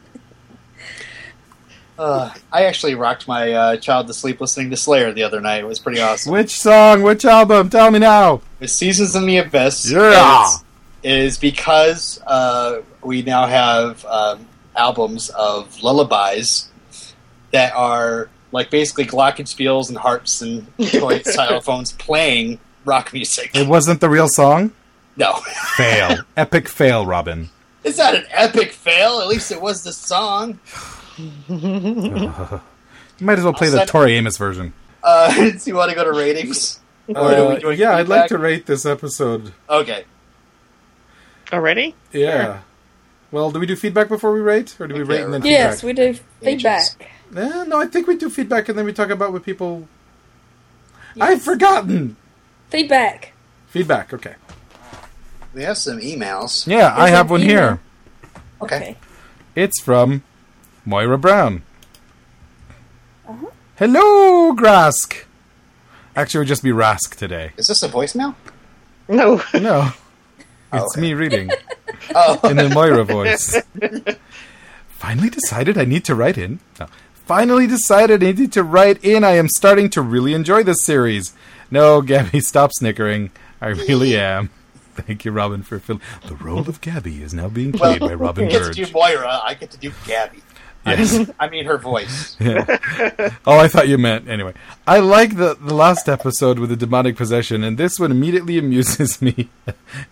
Uh, I actually rocked my uh, child to sleep listening to Slayer the other night. It was pretty awesome. Which song? Which album? Tell me now. The Seasons in the Abyss Yeah. is, is because uh, we now have um, albums of lullabies that are like basically glockenspiels and harps and toy xylophones playing rock music. It wasn't the real song. No, Fail. Epic fail, Robin. it's not an epic fail. At least it was the song. You might as well play I'll the Tori Amos version. Uh, do you want to go to ratings? Or do we Uh, do a yeah, I'd like to rate this episode. Okay. Already? Yeah. Well, do we do feedback before we rate, or do we Okay, rate and then feedback? yes, we do feedback. Eh, no, I think we do feedback and then we talk about what people. I've forgotten Feedback. feedback. Okay. We have some emails. Yeah, I have one email. here. Okay. Okay. It's from Moira Brown. Uh-huh. Hello, Grask. Actually, it would just be Rask today. Is this a voicemail? No. No, Oh, it's okay. me reading Oh, in the Moira voice. Finally decided I need to write in. No. Finally decided I need to write in. I am starting to really enjoy this series. No, Gabby, stop snickering. I really am. Thank you, Robin, for filling. The role of Gabby is now being played by Robin you get to do Moira. I get to do Gabby. Yes. I mean her voice. Oh, I thought you meant anyway. I like the the last episode with the demonic possession, and this one immediately amuses me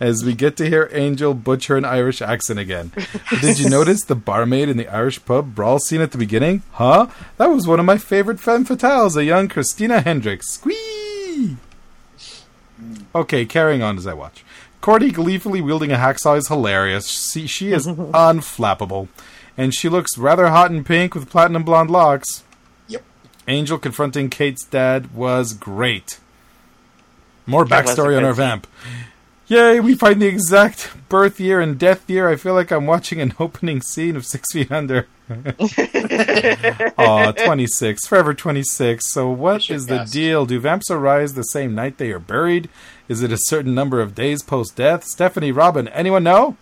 as we get to hear Angel butcher an Irish accent again. Did you notice the barmaid in the Irish pub brawl scene at the beginning? Huh? That was one of my favorite femme fatales, a young Christina Hendricks. Squee! Okay, carrying on as I watch. Cordy gleefully wielding a hacksaw is hilarious. She, she is unflappable. And she looks rather hot in pink with platinum blonde locks. Yep. Angel confronting Kate's dad was great. More That was a backstory on our vamp. Yay, we find the exact birth year and death year. I feel like I'm watching an opening scene of Six Feet Under. Aw, 26. Forever 26. So what is the deal? Do vamps arise the same night they are buried? Is it a certain number of days post-death? Stephanie, Robin, anyone know?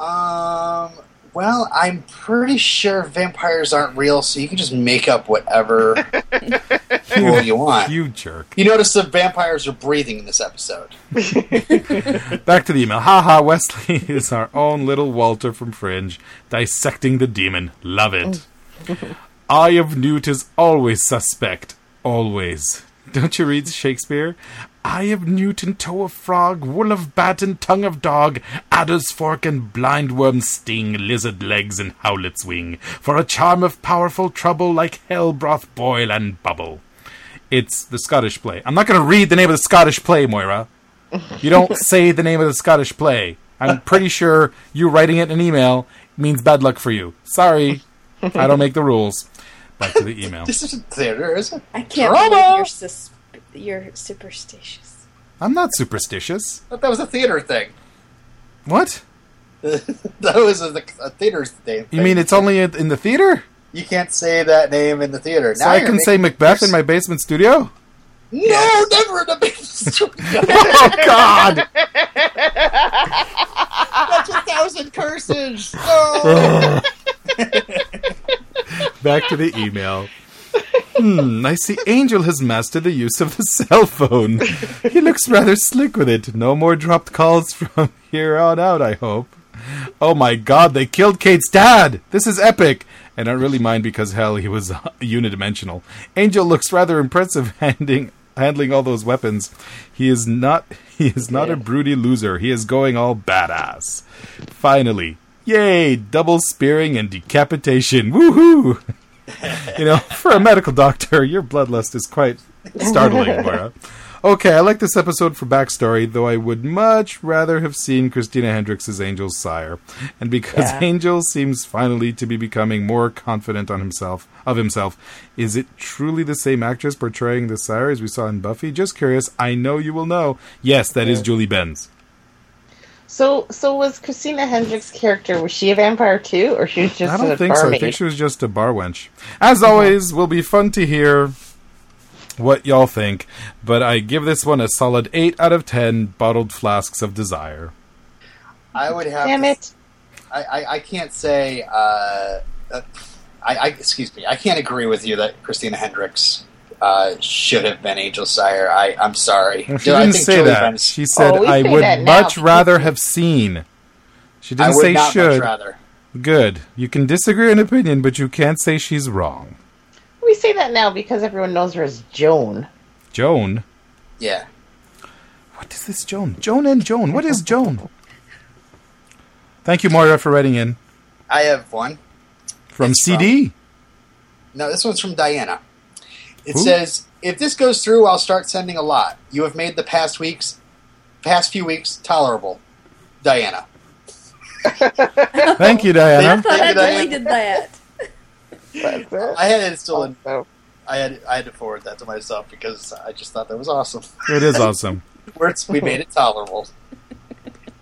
Um. Well, I'm pretty sure vampires aren't real, so you can just make up whatever rule you want. You jerk. You notice the vampires are breathing in this episode. Back to the email. Haha, Wesley is our own little Walter from Fringe, dissecting the demon. Love it. Eye of Newt is always suspect. Always. Don't you read Shakespeare? Eye of Newt and toe of frog, wool of bat and tongue of dog, adder's fork and blindworm sting, lizard legs and howlet's wing, for a charm of powerful trouble like hell broth boil and bubble. It's the Scottish play. I'm not going to read the name of the Scottish play, Moira. You don't say the name of the Scottish play. I'm pretty sure you writing it in an email means bad luck for you. Sorry, I don't make the rules. Back to the email. This isn't theater, is it? I can't Drama! believe you're, sus- you're superstitious. I'm not superstitious. I thought that was a theater thing. What? that was a, a theater's thing. You mean it's only in in the theater? You can't say that name in the theater. So Now I can say making- Macbeth in my basement studio? No, never in a basement studio. Oh, God! That's a thousand curses. No. Oh. Back to the email. Hmm, I see Angel has mastered the use of the cell phone. He looks rather slick with it. No more dropped calls from here on out, I hope. Oh my god, they killed Kate's dad! This is epic! And I don't really mind because, hell, he was unidimensional. Angel looks rather impressive handing, handling all those weapons. He is not he is not a broody loser. He is going all badass. Finally. Yay! Double spearing and decapitation. Woohoo! You know, for a medical doctor, your bloodlust is quite startling, Laura. Okay, I like this episode for backstory, though I would much rather have seen Christina Hendricks as Angel's sire. And because Yeah. Angel seems finally to be becoming more confident on himself of himself, is it truly the same actress portraying the sire as we saw in Buffy? Just curious. I know you will know. Yes, that is Julie Benz. So, so was Christina Hendricks' character? Was she a vampire too, or she was just I don't a think so. I think she was just a bar wench. As always, will be fun to hear what y'all think, but I give this one a solid 8 out of 10 bottled flasks of desire. I would have. Damn to- it! I, I, I can't say. Uh, uh, I, I excuse me. I can't agree with you that Christina Hendricks uh, should have been Angel Sire. I I'm sorry. Well, she I didn't think say Julie that. Benz- She said, Oh, I would much rather have seen. She didn't would say not should. much rather. Good. You can disagree in opinion, but you can't say she's wrong. We say that now because everyone knows her as Joan. Joan? Yeah. What is this Joan? Joan and Joan. What is Joan? Thank you, Moira, for writing in. I have one. From It's from- CD. No, this one's from Diana. It Who? says, "If this goes through, I'll start sending a lot. You have made the past weeks, past few weeks, tolerable." Diana. Thank you, Diana. I Diana. thought I Thank you, Diane. deleted that. That's it. I had it still in. Oh, oh. I had I had to forward that to myself because I just thought that was awesome. It is awesome. We're, we made it tolerable.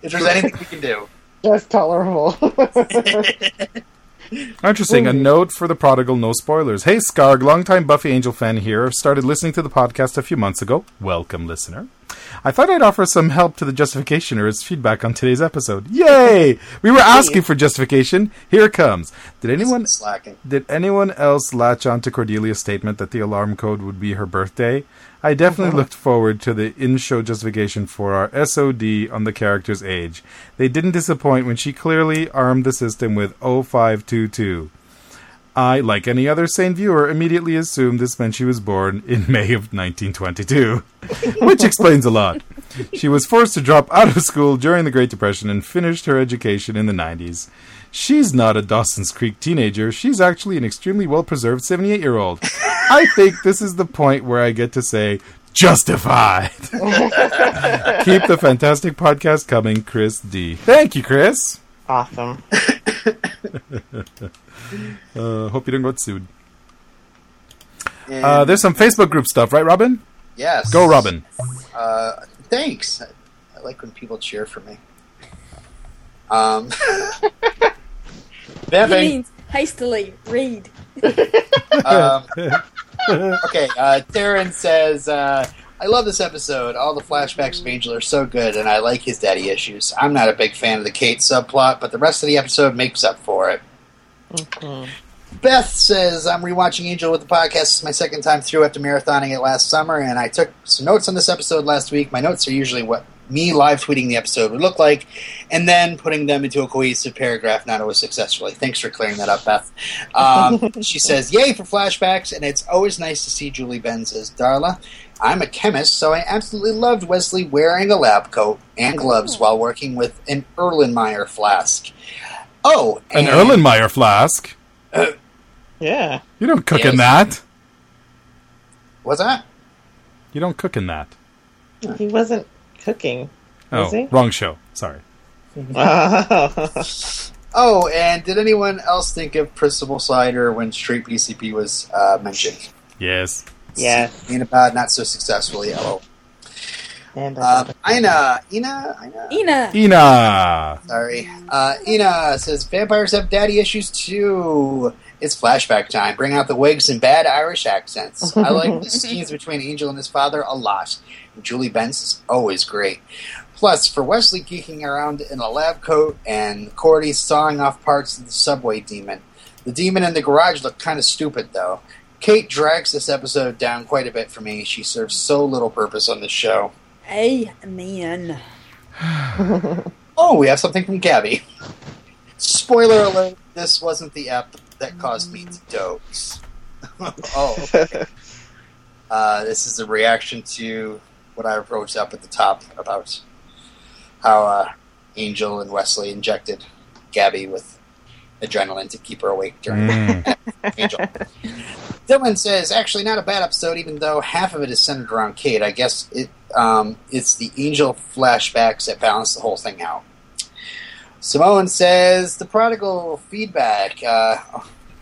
If there's anything we can do, just tolerable. Interesting. A note for the prodigal, no spoilers. Hey, Skarg, longtime Buffy Angel fan here. Started listening to the podcast a few months ago. Welcome, listener. I thought I'd offer some help to the justification or justificationers' feedback on today's episode. Yay! We were asking for justification. Here it comes. Did anyone did anyone else latch on to Cordelia's statement that the alarm code would be her birthday? I definitely uh-huh. looked forward to the in-show justification for our SOD on the character's age. They didn't disappoint when she clearly armed the system with 0522. I, like any other sane viewer, immediately assumed this meant she was born in May of 1922, which explains a lot. She was forced to drop out of school during the Great Depression and finished her education in the 90s. She's not a Dawson's Creek teenager. She's actually an extremely well preserved 78 year old. I think this is the point where I get to say, justified. Keep the fantastic podcast coming, Chris D. Thank you, Chris. awesome. Uh, hope you don't get sued. Uh, there's some Facebook group stuff, right, Robin? yes. Go, Robin. Uh, thanks. I, I like when people cheer for me. Um, He means hastily read. um, okay, uh, Taryn says, uh, I love this episode. All the flashbacks of Angel are so good, and I like his daddy issues. I'm not a big fan of the Kate subplot, but the rest of the episode makes up for it. Beth says, I'm rewatching Angel with the podcast. This is my second time through after marathoning it last summer, and I took some notes on this episode last week. My notes are usually what me live tweeting the episode would look like, and then putting them into a cohesive paragraph, not always successfully. Thanks for clearing that up, Beth. Um, she says, Yay for flashbacks, and it's always nice to see Julie Benz as Darla. I'm a chemist, so I absolutely loved Wesley wearing a lab coat and gloves while working with an Erlenmeyer flask. Oh, An Erlenmeyer flask. Yeah. You don't cook in that. What's that? You don't cook in that. He wasn't cooking. Oh, Was he? wrong show. Sorry. Oh, and did anyone else think of Principal Snyder when Straight PCP was uh, mentioned? Yes. yes. Being about not so successfully. Hello. And Um, Ina, Ina, Ina. Ina. Ina. Sorry. Uh, Ina says vampires have daddy issues too. It's flashback time. Bring out the wigs and bad Irish accents. I like the scenes between Angel and his father a lot. And Julie Benz is always great. Plus, for Wesley geeking around in a lab coat and Cordy sawing off parts of the subway demon. The demon in the garage looked kind of stupid, though. Kate drags this episode down quite a bit for me. She serves so little purpose on this show. Hey, man. Oh, we have something from Gabby. Spoiler alert, this wasn't the app that caused me to doze. oh, okay. Uh, this is a reaction to what I wrote up at the top about how uh, Angel and Wesley injected Gabby with adrenaline to keep her awake during Mm. Angel. Dylan says, actually, not a bad episode, even though half of it is centered around Kate. I guess it um, it's the Angel flashbacks that balance the whole thing out. Simone says, the prodigal feedback. Uh,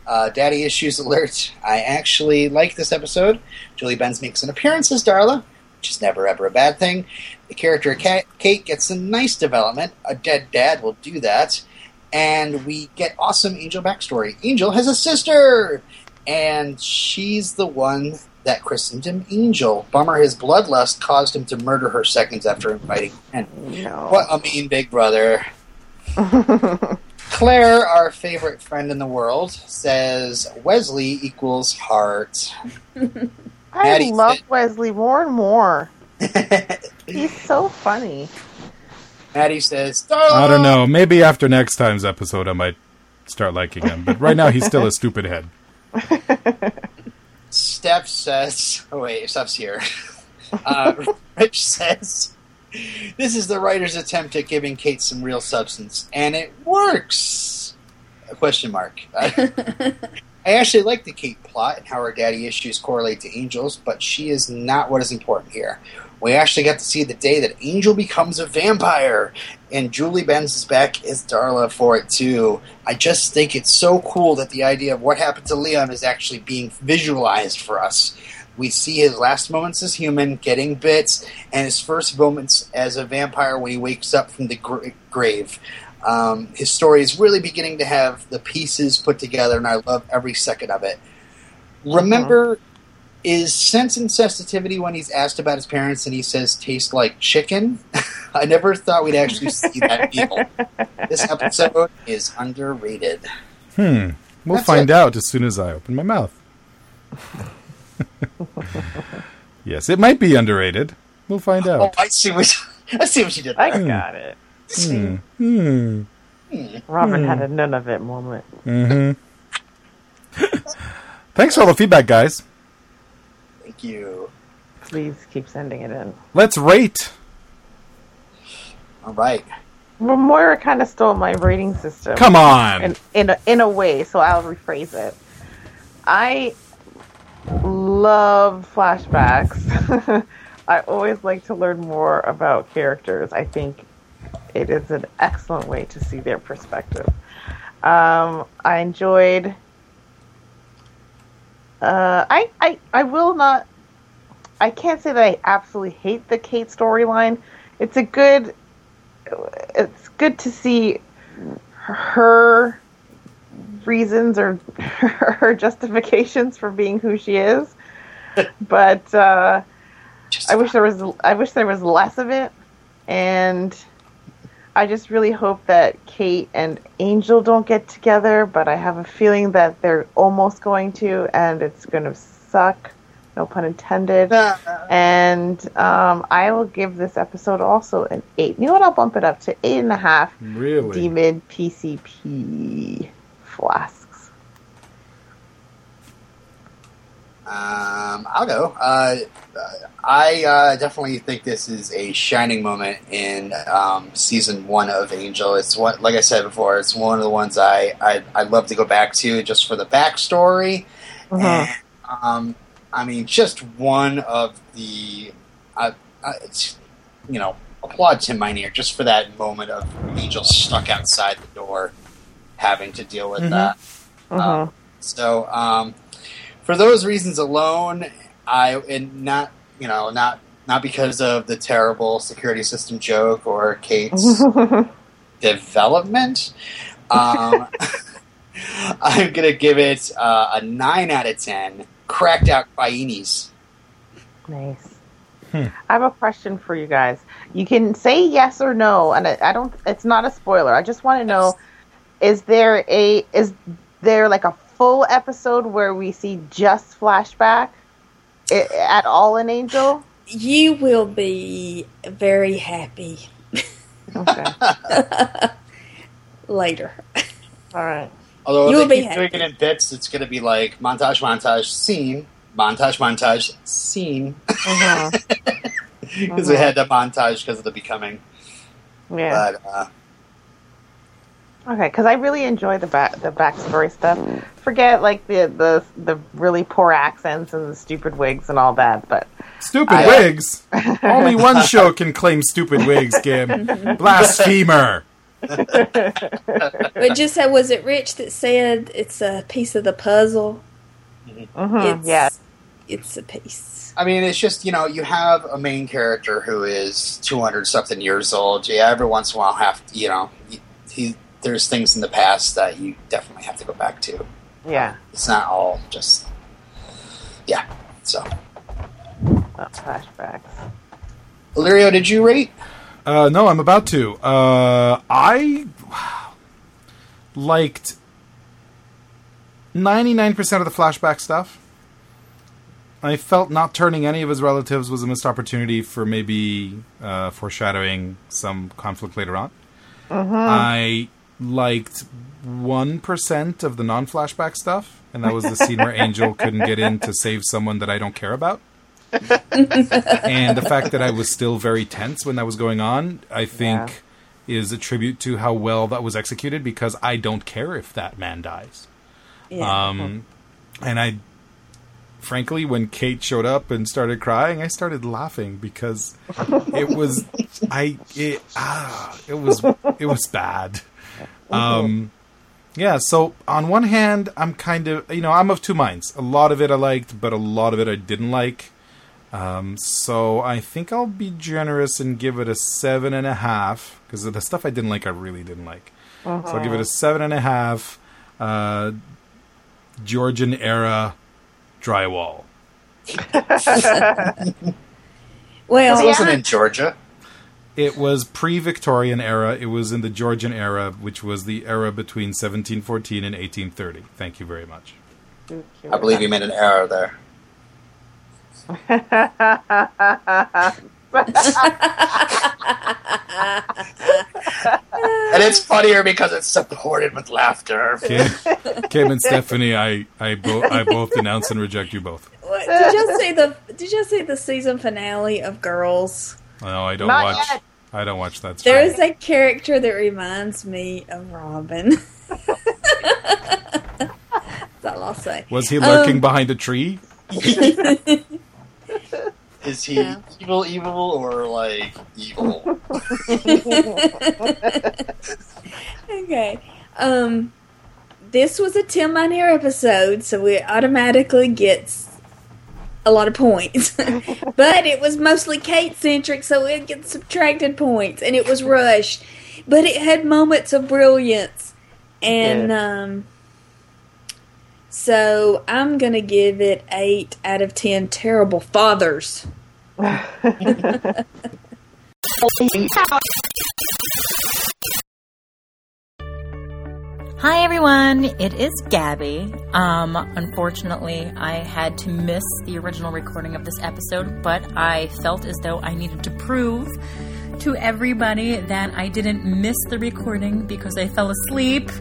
uh, Daddy issues alert. I actually like this episode. Julie Benz makes an appearance as Darla, which is never ever a bad thing. The character of Kate gets a nice development. A dead dad will do that. And we get awesome Angel backstory. Angel has a sister! and she's the one that christened him Angel. Bummer, his bloodlust caused him to murder her seconds after inviting him. No. What a mean big brother. Claire, our favorite friend in the world, says Wesley equals heart. I Maddie love said- Wesley more and more. He's so funny. Maddie says, Darla! I don't know. Maybe after next time's episode, I might start liking him. But right now, he's still a stupid head. Steph says, oh wait, Steph's here. Uh, Rich says, this is the writer's attempt at giving Kate some real substance, and it works! A question mark. I actually like the Kate plot and how her daddy issues correlate to Angel's, but she is not what is important here. We actually got to see the day that Angel becomes a vampire, and Julie Benz is back as Darla for it too. I just think it's so cool that the idea of what happened to Liam is actually being visualized for us. We see his last moments as human, getting bits, and his first moments as a vampire when he wakes up from the gra- grave. Um, his story is really beginning to have the pieces put together, and I love every second of it. Remember, is sense and sensitivity when he's asked about his parents and he says taste like chicken? I never thought we'd actually see that deal. This episode is underrated. Hmm. We'll That's find it. out as soon as I open my mouth. yes, it might be underrated. We'll find Oh, out. I see what I see what you did I got it. Hmm. Hmm. Robin had a none of it moment. Mm-hmm. Thanks for all the feedback, guys. Thank you. Please keep sending it in. Let's rate. All right. Well, Moira kind of stole my rating system. Come on. in in a, in a way, so I'll rephrase it. I love flashbacks. I always like to learn more about characters. I think it is an excellent way to see their perspective. Um, I enjoyed. Uh, I, I I will not. I can't say that I absolutely hate the Kate storyline. It's a good. It's good to see her reasons or her justifications for being who she is. But uh, I wish there was I wish there was less of it, and I just really hope that Kate and Angel don't get together. But I have a feeling that they're almost going to, and it's going to suck. No pun intended. And um, I will give this episode also an eight. You know what? I'll bump it up to eight and a half. Really? Demon PCP flasks. Um, I'll go. Uh, I uh, definitely think this is a shining moment in um, season one of Angel. It's one, like I said before, it's one of the ones I I I love to go back to just for the backstory. And, um, I mean, just one of the, uh, uh, it's, you know, applaud Tim Minear just for that moment of Angel stuck outside the door, having to deal with Mhm. that. Mhm. Um, so, um, for those reasons alone, I and not you know not not because of the terrible security system joke or Kate's development. Um, I'm gonna give it uh, a nine out of ten. Cracked out Kwainis. Nice. Hmm. I have a question for you guys. You can say yes or no, and I, I don't. It's not a spoiler. I just want to know: is there a is there like a full episode where we see just flashback at all in Angel? You will be very happy Okay. later. all right. Although You'll they be keep doing it in bits, it's going to be like montage, montage, scene, montage, montage, scene. Because we had that montage because of the becoming. Yeah. But uh, Okay, because I really enjoy the back the backstory stuff. Forget like the the the really poor accents and the stupid wigs and all that, but Stupid I- wigs. Only one show can claim stupid wigs, Kim. Blasphemer. But just how was it Rich that said it's a piece of the puzzle? mhm, It's, yeah, It's a piece. I mean, it's just you know you have a main character who is two hundred something years old. Yeah, every once in a while have to, you know he, he there's things in the past that you definitely have to go back to. yeah, It's not all just yeah. So, not flashbacks. Alirio, did you rate? Uh, no, I'm about to. Uh, I liked 99% of the flashback stuff. I felt not turning any of his relatives was a missed opportunity for maybe uh, foreshadowing some conflict later on. Uh-huh. I liked 1% of the non flashback stuff, and that was the scene where Angel couldn't get in to save someone that I don't care about and the fact that I was still very tense when that was going on, I think, is a tribute to how well that was executed because I don't care if that man dies. Yeah. Um, and I, frankly, when Kate showed up and started crying, I started laughing because it was, I, it, ah, it was, it was bad. Um, yeah, so on one hand, I'm kind of, you know, I'm of two minds. A lot of it I liked, but a lot of it I didn't like. Um, so I think I'll be generous and give it a seven and a half because the stuff I didn't like, I really didn't like. So I'll give it a seven and a half. Uh, Georgian era drywall. well, It wasn't in Georgia. It was pre-Victorian era. It was in the Georgian era, which was the era between 1714 and 1830. Thank you very much. I believe you made an error there. And it's funnier because it's supported with laughter. Kim, Kim and Stephanie, I I, bo- I both denounce and reject you both. what, did you see the Did you see the season finale of Girls? No, I don't Not watch. yet. I don't watch that. There show. is a character that reminds me of Robin. That's all I'll say. Was he lurking Um, behind a tree? Is he Yeah. evil, evil, or like evil? Okay. Um, this was a Tim Minear episode, so it automatically gets a lot of points. but it was mostly Kate centric, so it gets subtracted points, and it was rushed. But it had moments of brilliance, and did. um, so I'm gonna give it eight out of ten. Terrible fathers. Hi everyone, it is Gabby. Um, unfortunately, I had to miss the original recording of this episode, but I felt as though I needed to prove to everybody that I didn't miss the recording because I fell asleep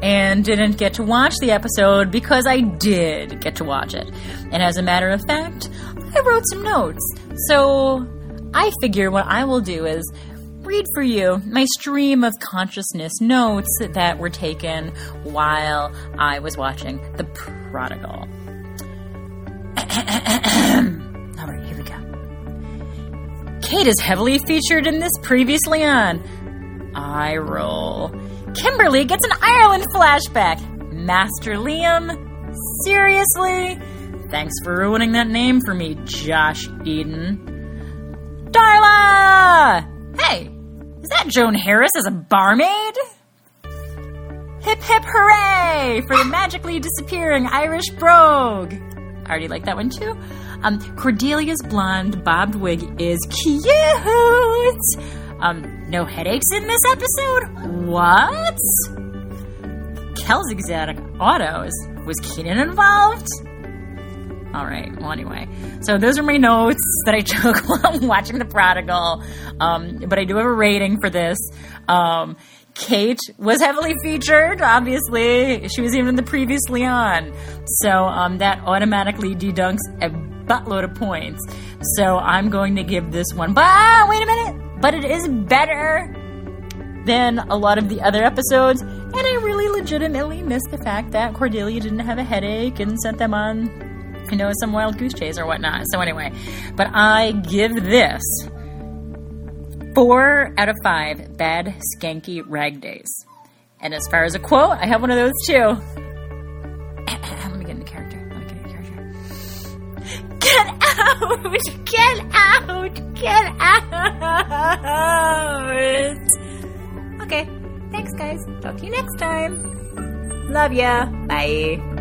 and didn't get to watch the episode because I did get to watch it. And as a matter of fact, I wrote some notes. So I figure what I will do is read for you my stream of consciousness notes that were taken while I was watching The Prodigal. All right, here we go. Kate is heavily featured in this previously on. I roll. Kimberly gets an Ireland flashback. Master Liam? Seriously? Thanks for ruining that name for me, Joss Whedon. Darla! Hey, is that Joan Harris as a barmaid? Hip hip hooray for the magically disappearing Irish brogue. I already like that one too. Um, Cordelia's blonde bobbed wig is cute. Um, no headaches in this episode? What? Mattel's exotic autos. Was Keenan involved? All right. Well, anyway, so those are my notes that I took while I'm watching The Prodigal. Um, but I do have a rating for this. Um, Kate was heavily featured. Obviously, she was even the previous Leon. so um, that automatically dedunks a buttload of points. So I'm going to give this one. But ah, wait a minute! But it is better than a lot of the other episodes, and I really legitimately missed the fact that Cordelia didn't have a headache and sent them on, you know, some wild goose chase or whatnot. So anyway, but I give this four out of five bad skanky rag days. And as far as a quote, I have one of those too. Let me get in the character. Let me get in the character. Get out! Get out! Get out! Okay. Thanks, guys. Talk to you next time. Love ya. Bye.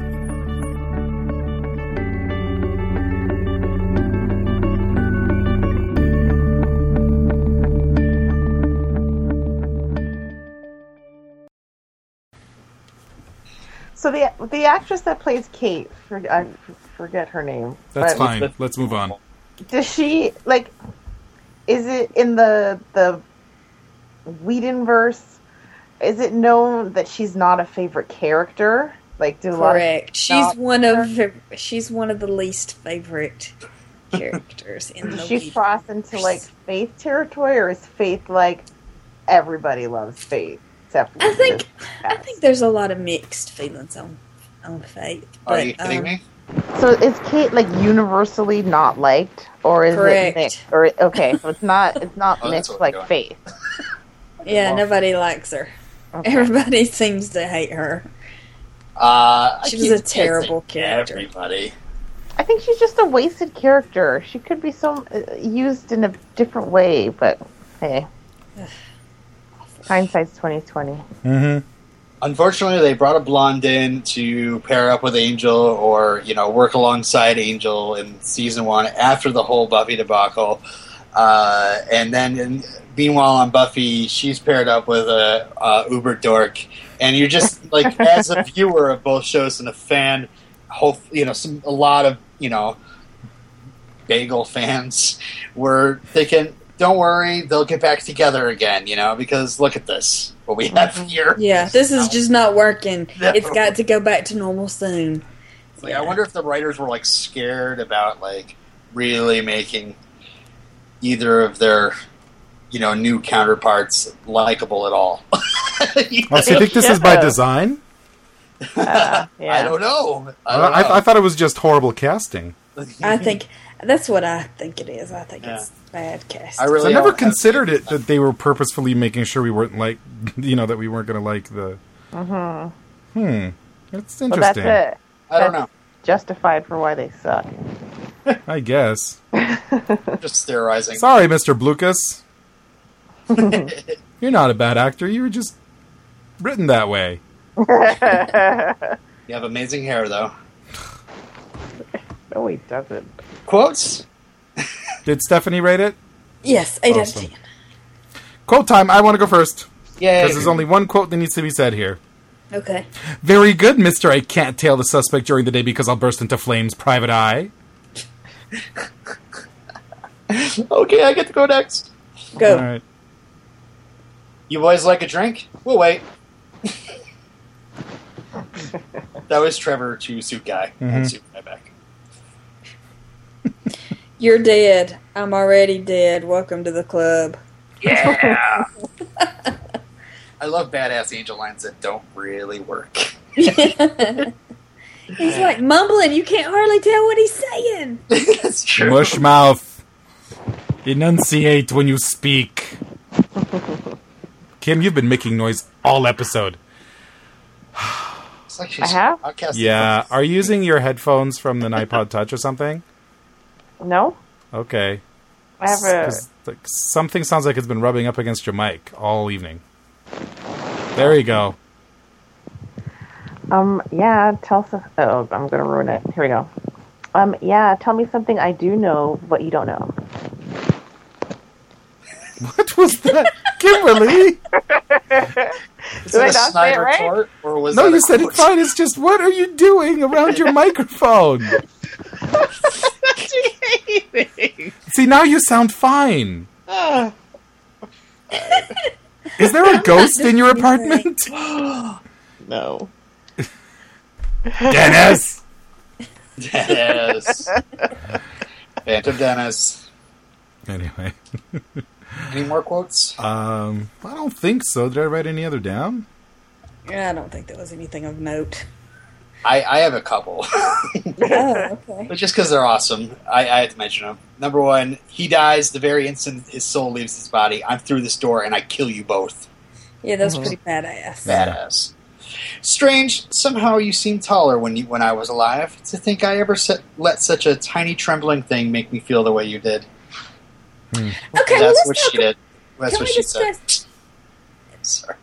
So the the actress that plays Kate, for, I f- forget her name. That's but fine. Let's move on. Does she like? Is it in the the Whedonverse? Is it known that she's not a favorite character? Like, do a lot Correct. She's not- one of she's one of the least favorite characters in the Does she lead. cross into like Faith territory, or is Faith like everybody loves Faith except I think I think there's a lot of mixed feelings on on Faith. Are you kidding um, me? So is Kate like universally not liked, or is Correct. it mixed? Or okay, so it's not it's not Oh, mixed like doing. Faith. Yeah, Well- nobody likes her. Okay. Everybody seems to hate her. Uh, She was a terrible can't character. Everybody. I think she's just a wasted character. She could be so uh, used in a different way, but hey, hindsight's twenty twenty. Mm-hmm. Unfortunately, they brought a blonde in to pair up with Angel or, you know, work alongside Angel in season one after the whole Buffy debacle. Uh, and then, in, meanwhile, on Buffy, she's paired up with a uh, Uber dork. And you're just, like, as a viewer of both shows and a fan, hope, you know, some, a lot of, you know, Bangel fans were thinking, don't worry, they'll get back together again, you know, because look at this, what we have here. Yeah, this is just not working. No. It's got to go back to normal soon. Like, I wonder if the writers were like scared about like really making either of their you know new counterparts likable at all. Oh, so you think this is by design? Uh, yeah. I don't know. I, I, don't know. I, I thought it was just horrible casting. I think that's what I think it is. I think Yeah. it's bad cast. I 'Cause really I never considered it that they were purposefully making sure we weren't like, you know, that we weren't going to like the. Mm-hmm. Hmm. That's Well, that's interesting. it. I don't know. Justified for why they suck. I guess. Just theorizing. Sorry, Mr. Blucas. You're not a bad actor. You were just written that way. You have amazing hair though. No, he doesn't. Quotes. Did Stephanie rate it? yes, eight Awesome. out of ten. Quote time. I want to go first Yeah. because there's only one quote that needs to be said here. Okay. Very good, Mister. I can't tail the suspect during the day because I'll burst into flames. Private eye. okay, I get to go next. Go. All right. You boys like a drink? We'll wait. that was Trevor to Suit Guy. Mhm. And Suit Guy back. You're dead. I'm already dead. Welcome to the club. Yeah. I love badass angel lines that don't really work. he's like mumbling. You can't hardly tell what he's saying. That's true. Mush mouth. Enunciate when you speak. Kim, you've been making noise all episode. It's like she's I have? Yeah. Are you using your headphones from the iPod Touch or something? No, Okay. I have a. 'Cause, like, something sounds like it's been rubbing up against your mic all evening. There you go. Um, yeah, tell some. Oh, I'm gonna ruin it. Here we go. Um, yeah, tell me something I do know, but you don't know. What was that? Kimberly? Is Did it I a not say it right? retort, or was No, that you a said it fine. It's just what are you doing around your microphone? Anything. See, now you sound fine. Ah. Is there a ghost in your apartment? no. Dennis! Dennis. Phantom Dennis. Anyway, Any more quotes? um, I don't think so. Did I write any other down? Yeah, I don't think there was anything of note. I, I have a couple, Oh, okay. but just because they're awesome, I, I have to mention them. Number one, he dies the very instant his soul leaves his body. I'm through this door and I kill you both. Yeah, that was mhm. pretty badass. Badass. Strange. Somehow you seem taller when you when I was alive. To think I ever set, let such a tiny trembling thing make me feel the way you did. Hmm. Okay, That's well, let's what she did. That's Can what we she discuss? said. Sorry.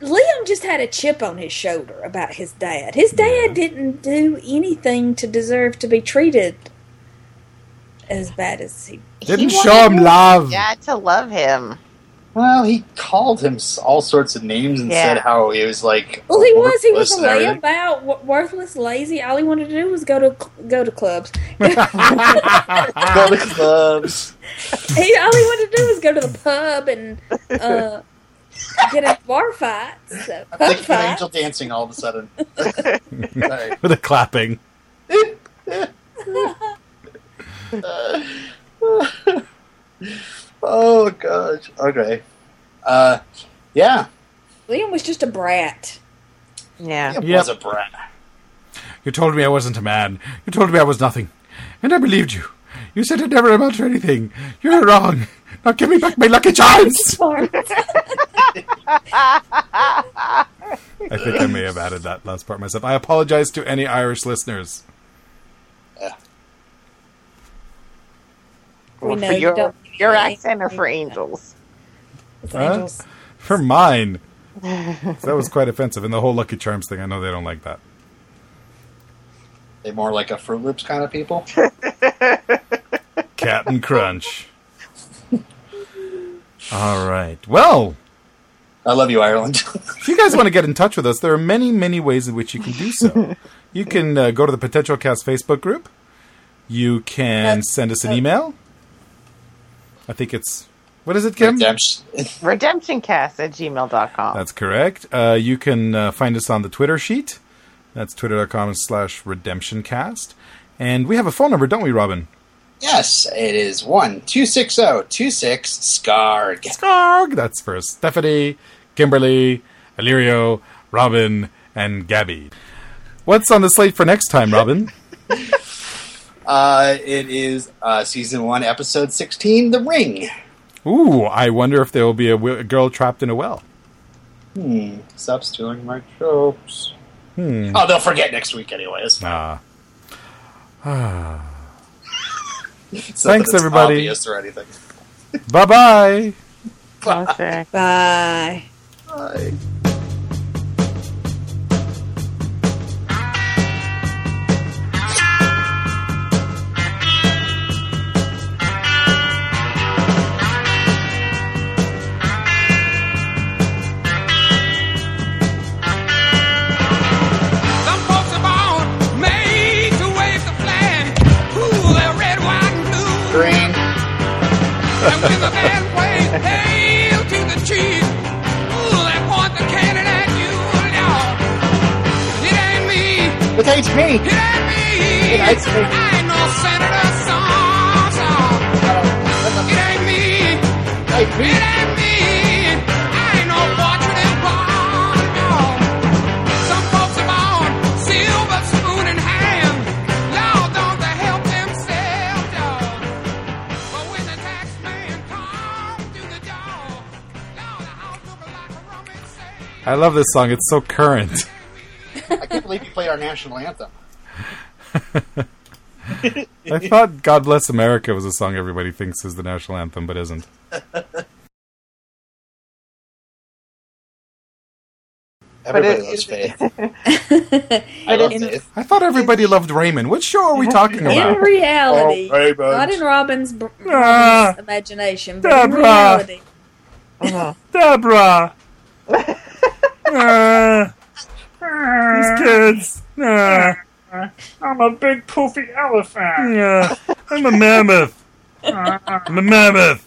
Liam just had a chip on his shoulder about his dad. His dad didn't do anything to deserve to be treated as bad as he. Didn't He show him love. Yeah, to love him. Well, he called him all sorts of names and Yeah. said how he was like. Well, he was. He was worthless a and layabout, worthless, lazy. All he wanted to do was go to go to clubs. Go to clubs. he all he wanted to do was go to the pub and uh, get in bar fights, uh, I'm thinking of angel dancing all of a sudden. Sorry. With a clapping. oh gosh. Okay. Uh, yeah. Liam was just a brat. Yeah. It Yep. was a brat. You told me I wasn't a man. You told me I was nothing. And I believed you. You said it never amounted to anything. You're wrong. Now give me back my lucky charms! I think I may have added that last part myself. I apologize to any Irish listeners. we Well, know for your, don't. your accent or for angels? It's Huh? angels. For mine. that was quite offensive. And the whole Lucky Charms thing, I know they don't like that. They more like a Fruit Loops kind of people. Captain Crunch. All right. Well, I love you, Ireland. if you guys want to get in touch with us, there are many, many ways in which you can do so. You can uh, go to the Potential Cast Facebook group. You can send us an email. I think it's. What is it, Kim? Redemption. Redemptioncast at gmail.com. That's correct. Uh, you can uh, find us on the Twitter sheet. That's twitter.com slash redemptioncast. And we have a phone number, don't we, Robin? Yes, it is one two six zero two six scarred. Skarg! That's for Stephanie, Kimberly, Alirio, Robin, and Gabby. What's on the slate for next time, Robin? Uh, it is uh, season one, episode sixteen, The Ring. Ooh, I wonder if there will be a, w- a girl trapped in a well. Hmm. Stop stealing my jokes. Hmm. Oh, they'll forget next week, anyways. Ah. It's Thanks, everybody. obvious or anything. Bye bye. Okay. Bye. Bye. It ain't me. It ain't me. I ain't no senator, son, son. It ain't me. It ain't me. I ain't no fortune. Some folks are born silver spoon in hand. Lord, don't they help themselves? But when the comes the door, Lord, look like a. I love this song. It's so current. National anthem. I thought God Bless America was a song everybody thinks is the national anthem, but isn't. Everybody it- loves Faith. I love in- Faith. I thought everybody loved Raymond. What show are we talking about? In reality, Oh, Raymond. not in Robin's, br- Ah. Robin's imagination, but in Deborah. reality. Deborah! Ah, these kids. Ah, I'm a big poofy elephant. yeah, I'm a mammoth. I'm a mammoth.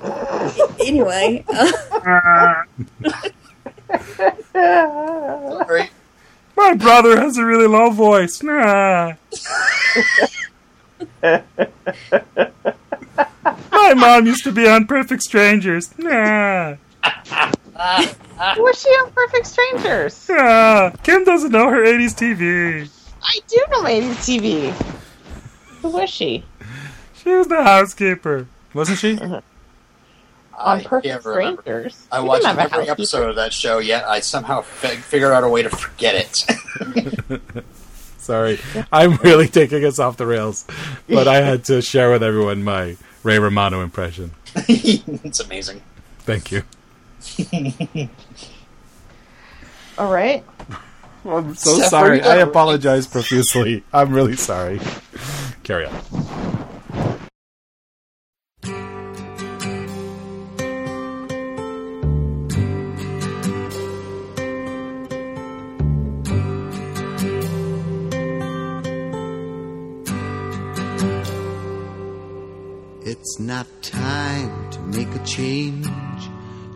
Anyway, Sorry. My brother has a really low voice. Nah. My mom used to be on Perfect Strangers. Nah. Who was she on Perfect Strangers? Ah, Kim doesn't know her 80s TV. I do know 80s TV. Who was she? She was the housekeeper. Wasn't she? On I Perfect can't remember. Strangers. I watched didn't have a every housekeeper. episode of that show, yet I somehow fi- figured out a way to forget it. Sorry, I'm really taking us off the rails, but I had to share with everyone my Ray Romano impression. it's amazing. Thank you. All right. I'm so Except sorry. I apologize profusely. I'm really sorry. Carry on. It's not time to make a change.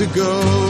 to go.